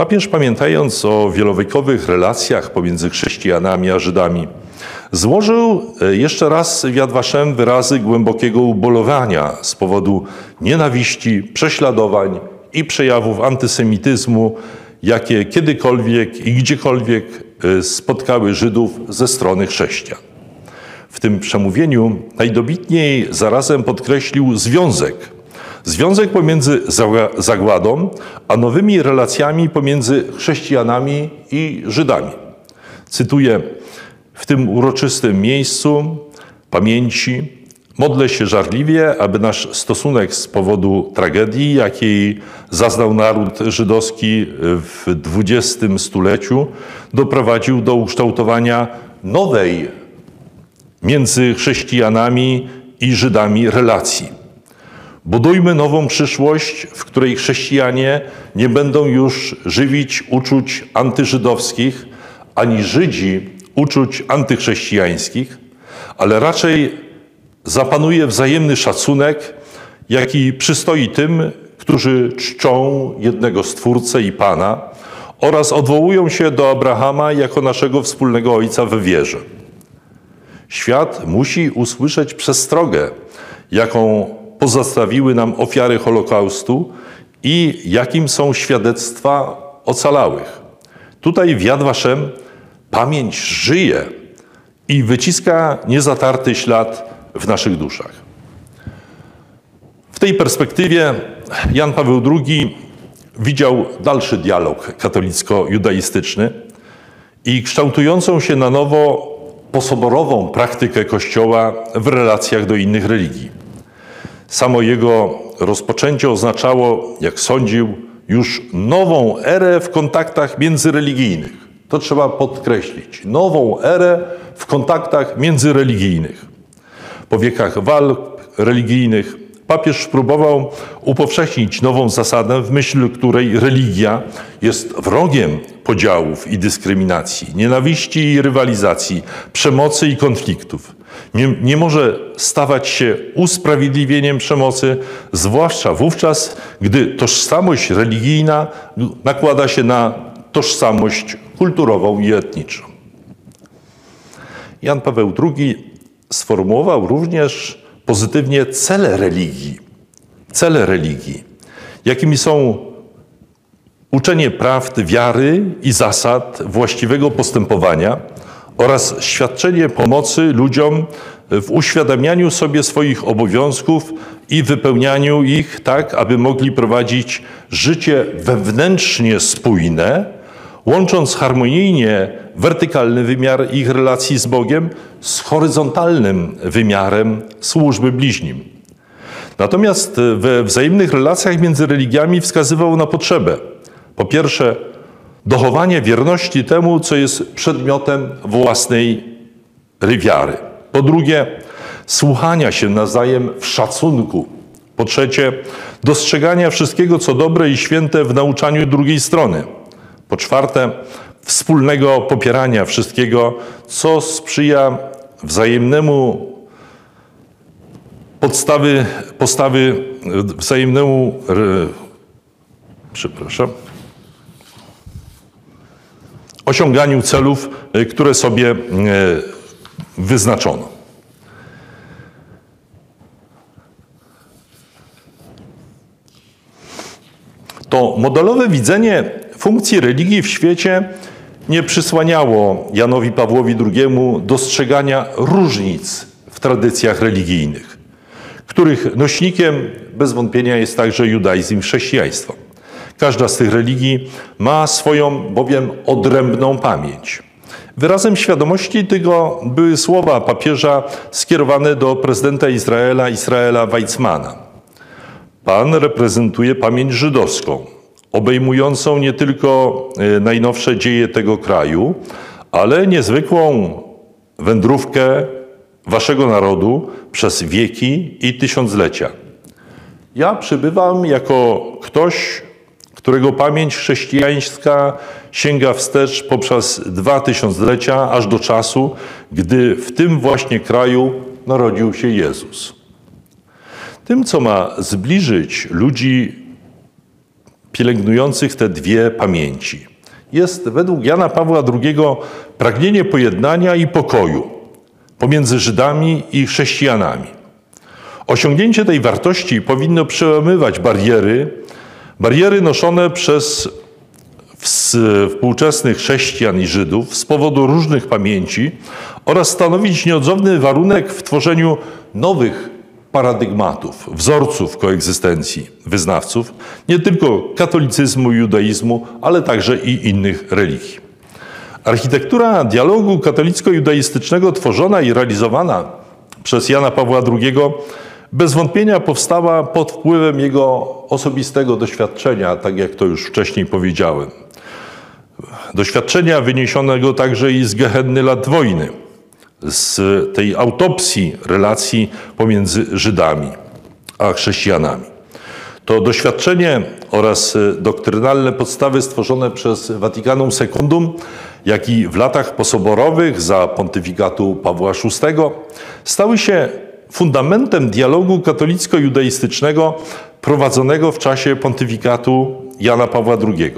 Papież, pamiętając o wielowiekowych relacjach pomiędzy chrześcijanami a Żydami, złożył e, jeszcze raz w Yad Vashem wyrazy głębokiego ubolowania z powodu nienawiści, prześladowań i przejawów antysemityzmu, jakie kiedykolwiek i gdziekolwiek e, spotkały Żydów ze strony chrześcijan. W tym przemówieniu najdobitniej zarazem podkreślił związek Związek pomiędzy zagładą a nowymi relacjami pomiędzy chrześcijanami i Żydami. Cytuję: W tym uroczystym miejscu pamięci modlę się żarliwie, aby nasz stosunek z powodu tragedii, jakiej zaznał naród żydowski w XX stuleciu, doprowadził do ukształtowania nowej między chrześcijanami i Żydami relacji Budujmy nową przyszłość, w której chrześcijanie nie będą już żywić uczuć antyżydowskich, ani Żydzi uczuć antychrześcijańskich, ale raczej zapanuje wzajemny szacunek, jaki przystoi tym, którzy czczą jednego Stwórcę i Pana oraz odwołują się do Abrahama jako naszego wspólnego Ojca w wierze. Świat musi usłyszeć przestrogę, jaką pozostawiły nam ofiary Holokaustu i jakim są świadectwa ocalałych. Tutaj w Yad Vashem pamięć żyje i wyciska niezatarty ślad w naszych duszach. W tej perspektywie Jan Paweł II widział dalszy dialog katolicko-judaistyczny i kształtującą się na nowo posoborową praktykę Kościoła w relacjach do innych religii. Samo jego rozpoczęcie oznaczało, jak sądził, już nową erę w kontaktach międzyreligijnych. To trzeba podkreślić. Nową erę w kontaktach międzyreligijnych. Po wiekach walk religijnych papież próbował upowszechnić nową zasadę, w myśl której religia jest wrogiem podziałów i dyskryminacji, nienawiści i rywalizacji, przemocy i konfliktów. Nie, nie może stawać się usprawiedliwieniem przemocy, zwłaszcza wówczas, gdy tożsamość religijna nakłada się na tożsamość kulturową i etniczną. Jan Paweł II sformułował również pozytywnie cele religii. Cele religii, jakimi są uczenie prawd wiary i zasad właściwego postępowania oraz świadczenie pomocy ludziom w uświadamianiu sobie swoich obowiązków i wypełnianiu ich tak, aby mogli prowadzić życie wewnętrznie spójne, łącząc harmonijnie wertykalny wymiar ich relacji z Bogiem z horyzontalnym wymiarem służby bliźnim. Natomiast we wzajemnych relacjach między religiami wskazywał na potrzebę, po pierwsze, dochowania wierności temu, co jest przedmiotem własnej wiary. Po drugie, słuchania się nawzajem w szacunku. Po trzecie, dostrzegania wszystkiego, co dobre i święte w nauczaniu drugiej strony. Po czwarte, wspólnego popierania wszystkiego, co sprzyja wzajemnemu podstawy, postawy wzajemnemu, przepraszam, osiąganiu celów, które sobie wyznaczono. To modelowe widzenie funkcji religii w świecie nie przysłaniało Janowi Pawłowi II dostrzegania różnic w tradycjach religijnych, których nośnikiem bez wątpienia jest także judaizm i chrześcijaństwo. Każda z tych religii ma swoją bowiem odrębną pamięć. Wyrazem świadomości tego były słowa papieża skierowane do prezydenta Izraela, Israela Weizmana. Pan reprezentuje pamięć żydowską, obejmującą nie tylko e, najnowsze dzieje tego kraju, ale niezwykłą wędrówkę waszego narodu przez wieki i tysiąclecia. Ja przybywam jako ktoś, którego pamięć chrześcijańska sięga wstecz poprzez dwa tysiąclecia, aż do czasu, gdy w tym właśnie kraju narodził się Jezus. Tym, co ma zbliżyć ludzi pielęgnujących te dwie pamięci. Jest według Jana Pawła II pragnienie pojednania i pokoju pomiędzy Żydami i chrześcijanami. Osiągnięcie tej wartości powinno przełamywać bariery, bariery noszone przez współczesnych chrześcijan i Żydów z powodu różnych pamięci oraz stanowić nieodzowny warunek w tworzeniu nowych paradygmatów, wzorców koegzystencji wyznawców, nie tylko katolicyzmu judaizmu, ale także i innych religii. Architektura dialogu katolicko-judaistycznego tworzona i realizowana przez Jana Pawła II bez wątpienia powstała pod wpływem jego osobistego doświadczenia, tak jak to już wcześniej powiedziałem. Doświadczenia wyniesionego także i z gehenny lat wojny, z tej autopsji relacji pomiędzy Żydami a chrześcijanami. To doświadczenie oraz doktrynalne podstawy stworzone przez Vaticanum Secundum, jak i w latach posoborowych za pontyfikatu Pawła VI, stały się fundamentem dialogu katolicko-judaistycznego prowadzonego w czasie pontyfikatu Jana Pawła II.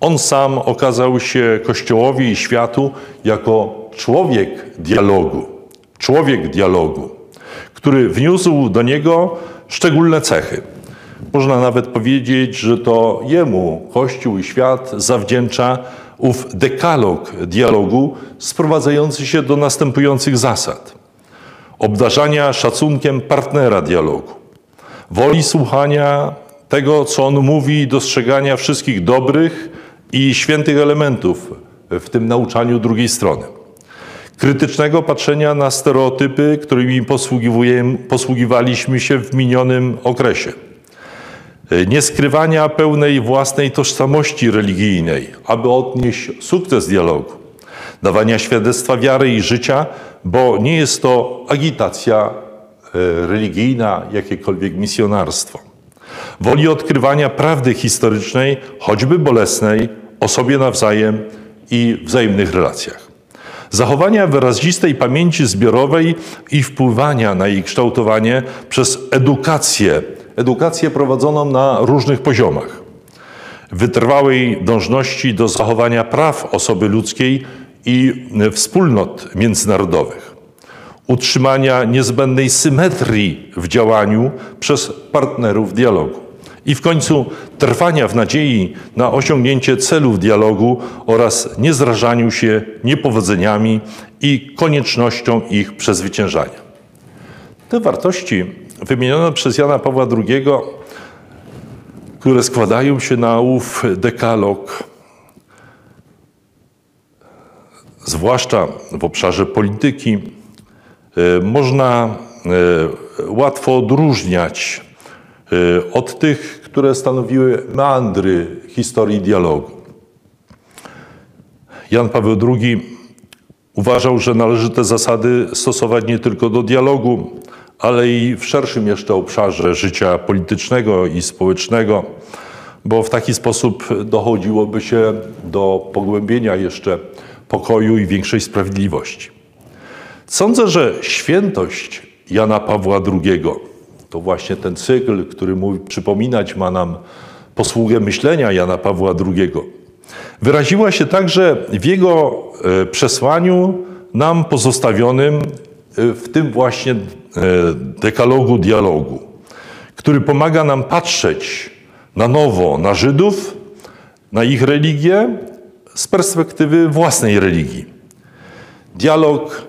On sam okazał się Kościołowi i światu jako człowiek dialogu, człowiek dialogu, który wniósł do niego szczególne cechy. Można nawet powiedzieć, że to jemu Kościół i świat zawdzięcza ów dekalog dialogu sprowadzający się do następujących zasad: obdarzania szacunkiem partnera dialogu, woli słuchania tego, co on mówi, dostrzegania wszystkich dobrych i świętych elementów w tym nauczaniu drugiej strony krytycznego patrzenia na stereotypy, którymi posługiwaliśmy się w minionym okresie, nieskrywania pełnej własnej tożsamości religijnej, aby odnieść sukces dialogu, dawania świadectwa wiary i życia, bo nie jest to agitacja e, religijna, jakiekolwiek misjonarstwo. Woli odkrywania prawdy historycznej, choćby bolesnej, o sobie nawzajem i wzajemnych relacjach. Zachowania wyrazistej pamięci zbiorowej i wpływania na jej kształtowanie przez edukację, edukację prowadzoną na różnych poziomach. Wytrwałej dążności do zachowania praw osoby ludzkiej i wspólnot międzynarodowych. Utrzymania niezbędnej symetrii w działaniu przez partnerów dialogu i w końcu trwania w nadziei na osiągnięcie celów dialogu oraz niezrażaniu się niepowodzeniami i koniecznością ich przezwyciężania. Te wartości wymienione przez Jana Pawła II, które składają się na ów dekalog, zwłaszcza w obszarze polityki, e, można e, łatwo odróżniać od tych, które stanowiły meandry historii dialogu. Jan Paweł II uważał, że należy te zasady stosować nie tylko do dialogu, ale i w szerszym jeszcze obszarze życia politycznego i społecznego, bo w taki sposób dochodziłoby się do pogłębienia jeszcze pokoju i większej sprawiedliwości. Sądzę, że świętość Jana Pawła II to właśnie ten cykl, który mówi, przypominać ma nam posługę myślenia Jana Pawła II. Wyraziła się także w jego e, przesłaniu nam pozostawionym e, w tym właśnie e, dekalogu dialogu, który pomaga nam patrzeć na nowo na Żydów, na ich religię z perspektywy własnej religii. Dialog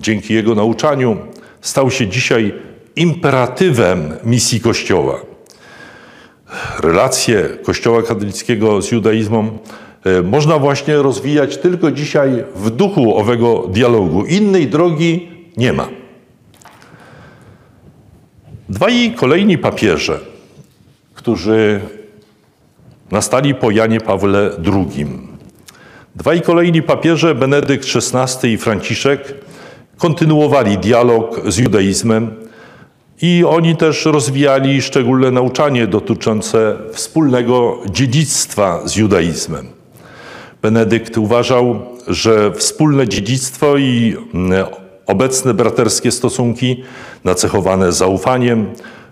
dzięki jego nauczaniu stał się dzisiaj imperatywem misji Kościoła. Relacje Kościoła katolickiego z judaizmem e, można właśnie rozwijać tylko dzisiaj w duchu owego dialogu. Innej drogi nie ma. Dwaj kolejni papieże, którzy nastali po Janie Pawle II. Dwaj kolejni papieże, Benedykt XVI i Franciszek, kontynuowali dialog z judaizmem i oni też rozwijali szczególne nauczanie dotyczące wspólnego dziedzictwa z judaizmem. Benedykt uważał, że wspólne dziedzictwo i mm, obecne braterskie stosunki, nacechowane zaufaniem,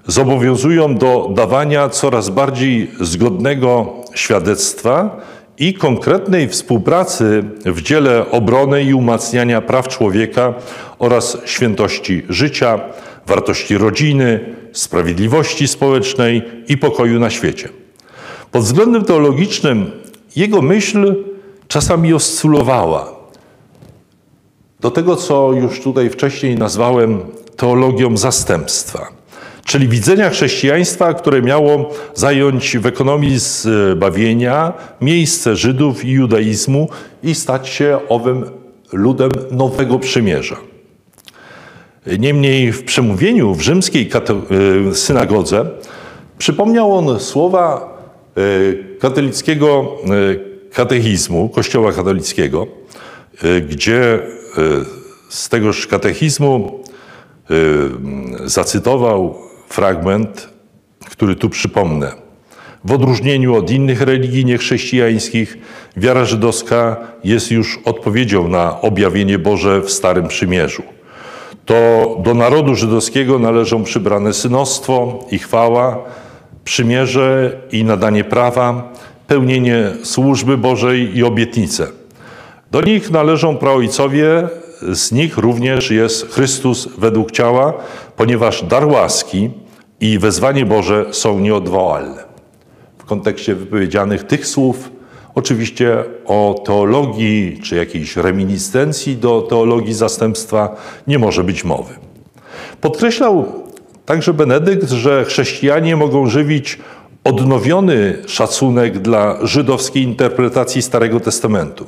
zobowiązują do dawania coraz bardziej zgodnego świadectwa i konkretnej współpracy w dziele obrony i umacniania praw człowieka oraz świętości życia, wartości rodziny, sprawiedliwości społecznej i pokoju na świecie. Pod względem teologicznym jego myśl czasami oscylowała do tego, co już tutaj wcześniej nazwałem teologią zastępstwa, czyli widzenia chrześcijaństwa, które miało zająć w ekonomii zbawienia miejsce Żydów i judaizmu i stać się owym ludem nowego przymierza. Niemniej w przemówieniu w rzymskiej e, synagodze przypomniał on słowa e, katolickiego e, katechizmu, Kościoła katolickiego, gdzie z tegoż katechizmu zacytował fragment, który tu przypomnę. W odróżnieniu od innych religii niechrześcijańskich, wiara żydowska jest już odpowiedzią na objawienie Boże w Starym Przymierzu to do narodu żydowskiego należą przybrane synostwo i chwała, przymierze i nadanie prawa, pełnienie służby Bożej i obietnice. Do nich należą praojcowie, z nich również jest Chrystus według ciała, ponieważ dar łaski i wezwanie Boże są nieodwołalne. W kontekście wypowiedzianych tych słów Oczywiście o teologii czy jakiejś reminiscencji do teologii zastępstwa nie może być mowy. Podkreślał także Benedykt, że chrześcijanie mogą żywić odnowiony szacunek dla żydowskiej interpretacji Starego Testamentu.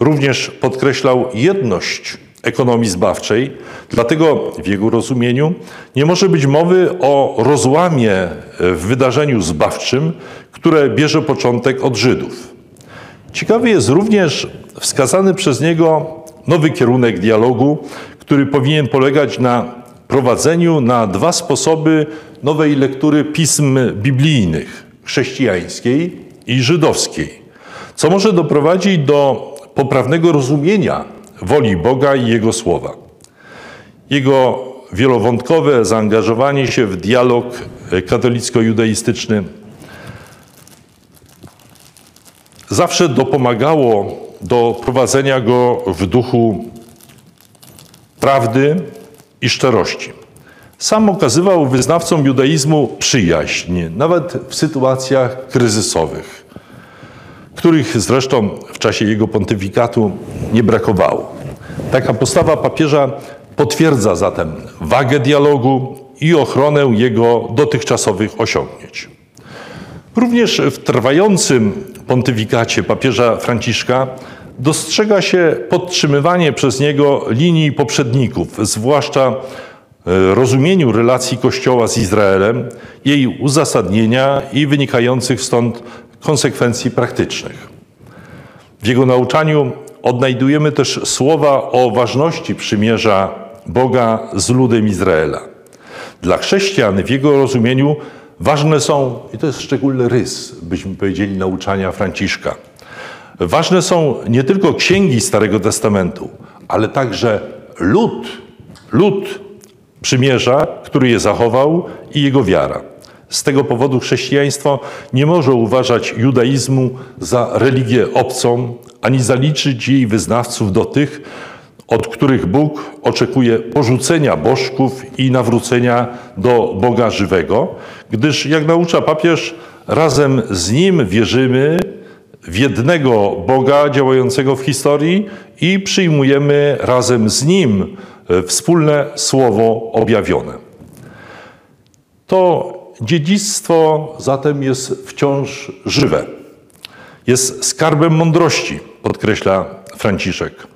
również podkreślał jedność ekonomii zbawczej, dlatego w jego rozumieniu nie może być mowy o rozłamie w wydarzeniu zbawczym, które bierze początek od Żydów. Ciekawy jest również wskazany przez niego nowy kierunek dialogu, który powinien polegać na prowadzeniu na dwa sposoby nowej lektury pism biblijnych chrześcijańskiej i żydowskiej, co może doprowadzić do poprawnego rozumienia woli Boga i Jego słowa. Jego wielowątkowe zaangażowanie się w dialog katolicko-judaistyczny zawsze dopomagało do prowadzenia go w duchu prawdy i szczerości. Sam okazywał wyznawcom judaizmu przyjaźń, nawet w sytuacjach kryzysowych, których zresztą w czasie jego pontyfikatu nie brakowało. Taka postawa papieża potwierdza zatem wagę dialogu i ochronę jego dotychczasowych osiągnięć. Również w trwającym pontyfikacie papieża Franciszka dostrzega się podtrzymywanie przez niego linii poprzedników, zwłaszcza e, rozumieniu relacji Kościoła z Izraelem, jej uzasadnienia i wynikających stąd konsekwencji praktycznych. W jego nauczaniu odnajdujemy też słowa o ważności przymierza Boga z ludem Izraela. Dla chrześcijan w jego rozumieniu ważne są, i to jest szczególny rys, byśmy powiedzieli, nauczania Franciszka – Ważne są nie tylko księgi Starego Testamentu, ale także lud, lud przymierza, który je zachował i jego wiara. Z tego powodu chrześcijaństwo nie może uważać judaizmu za religię obcą, ani zaliczyć jej wyznawców do tych, od których Bóg oczekuje porzucenia bożków i nawrócenia do Boga żywego, gdyż, jak naucza papież, razem z Nim wierzymy w jednego Boga działającego w historii i przyjmujemy razem z Nim wspólne Słowo objawione. To dziedzictwo zatem jest wciąż żywe. Jest skarbem mądrości, podkreśla Franciszek.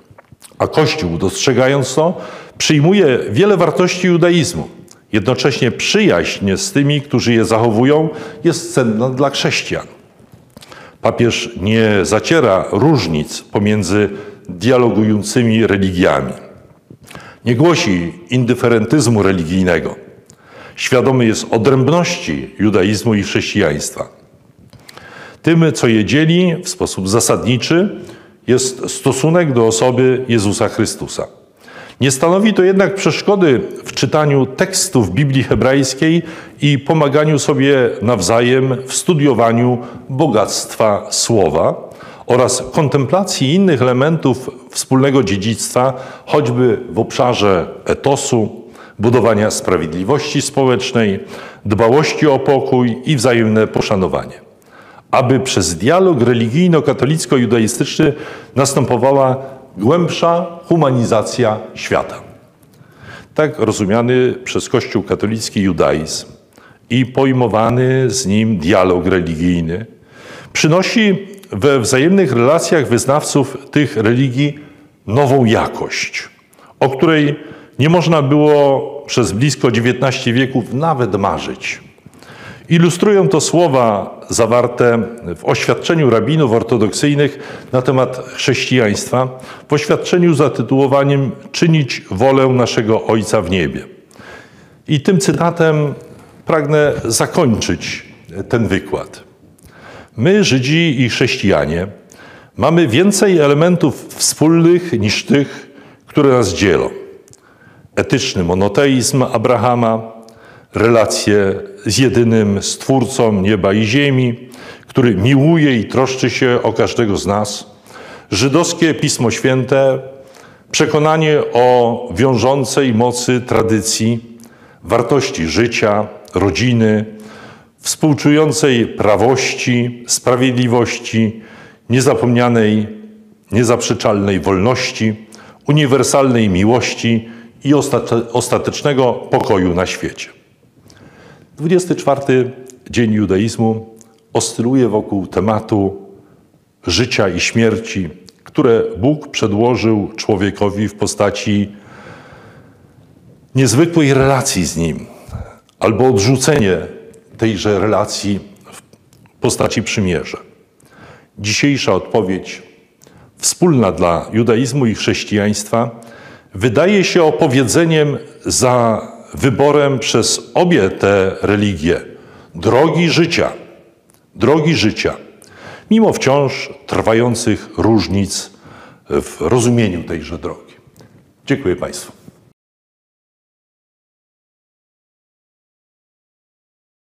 A Kościół, dostrzegając to, przyjmuje wiele wartości judaizmu. Jednocześnie przyjaźń z tymi, którzy je zachowują, jest cenna dla chrześcijan. Papież nie zaciera różnic pomiędzy dialogującymi religiami. Nie głosi indyferentyzmu religijnego. Świadomy jest odrębności judaizmu i chrześcijaństwa. Tym, co je dzieli w sposób zasadniczy, jest stosunek do osoby Jezusa Chrystusa. Nie stanowi to jednak przeszkody w czytaniu tekstów Biblii hebrajskiej i pomaganiu sobie nawzajem w studiowaniu bogactwa słowa oraz kontemplacji innych elementów wspólnego dziedzictwa, choćby w obszarze etosu, budowania sprawiedliwości społecznej, dbałości o pokój i wzajemne poszanowanie. Aby przez dialog religijno-katolicko-judaistyczny następowała głębsza humanizacja świata. Tak rozumiany przez Kościół katolicki judaizm i pojmowany z nim dialog religijny przynosi we wzajemnych relacjach wyznawców tych religii nową jakość, o której nie można było przez blisko XIX wieków nawet marzyć. Ilustrują to słowa zawarte w oświadczeniu rabinów ortodoksyjnych na temat chrześcijaństwa, w oświadczeniu zatytułowanym Czynić wolę naszego Ojca w niebie. I tym cytatem pragnę zakończyć ten wykład. My, Żydzi i chrześcijanie, mamy więcej elementów wspólnych niż tych, które nas dzielą. Etyczny monoteizm Abrahama, relacje z jedynym Stwórcą nieba i ziemi, który miłuje i troszczy się o każdego z nas, żydowskie Pismo Święte, przekonanie o wiążącej mocy tradycji, wartości życia, rodziny, współczującej prawości, sprawiedliwości, niezapomnianej, niezaprzeczalnej wolności, uniwersalnej miłości i ostatecznego pokoju na świecie. 24 dzień judaizmu oscyluje wokół tematu życia i śmierci, które Bóg przedłożył człowiekowi w postaci niezwykłej relacji z Nim, albo odrzucenie tejże relacji w postaci przymierza. Dzisiejsza odpowiedź, wspólna dla judaizmu i chrześcijaństwa, wydaje się opowiedzeniem za wyborem przez obie te religie drogi życia, drogi życia, mimo wciąż trwających różnic w rozumieniu tejże drogi. Dziękuję Państwu.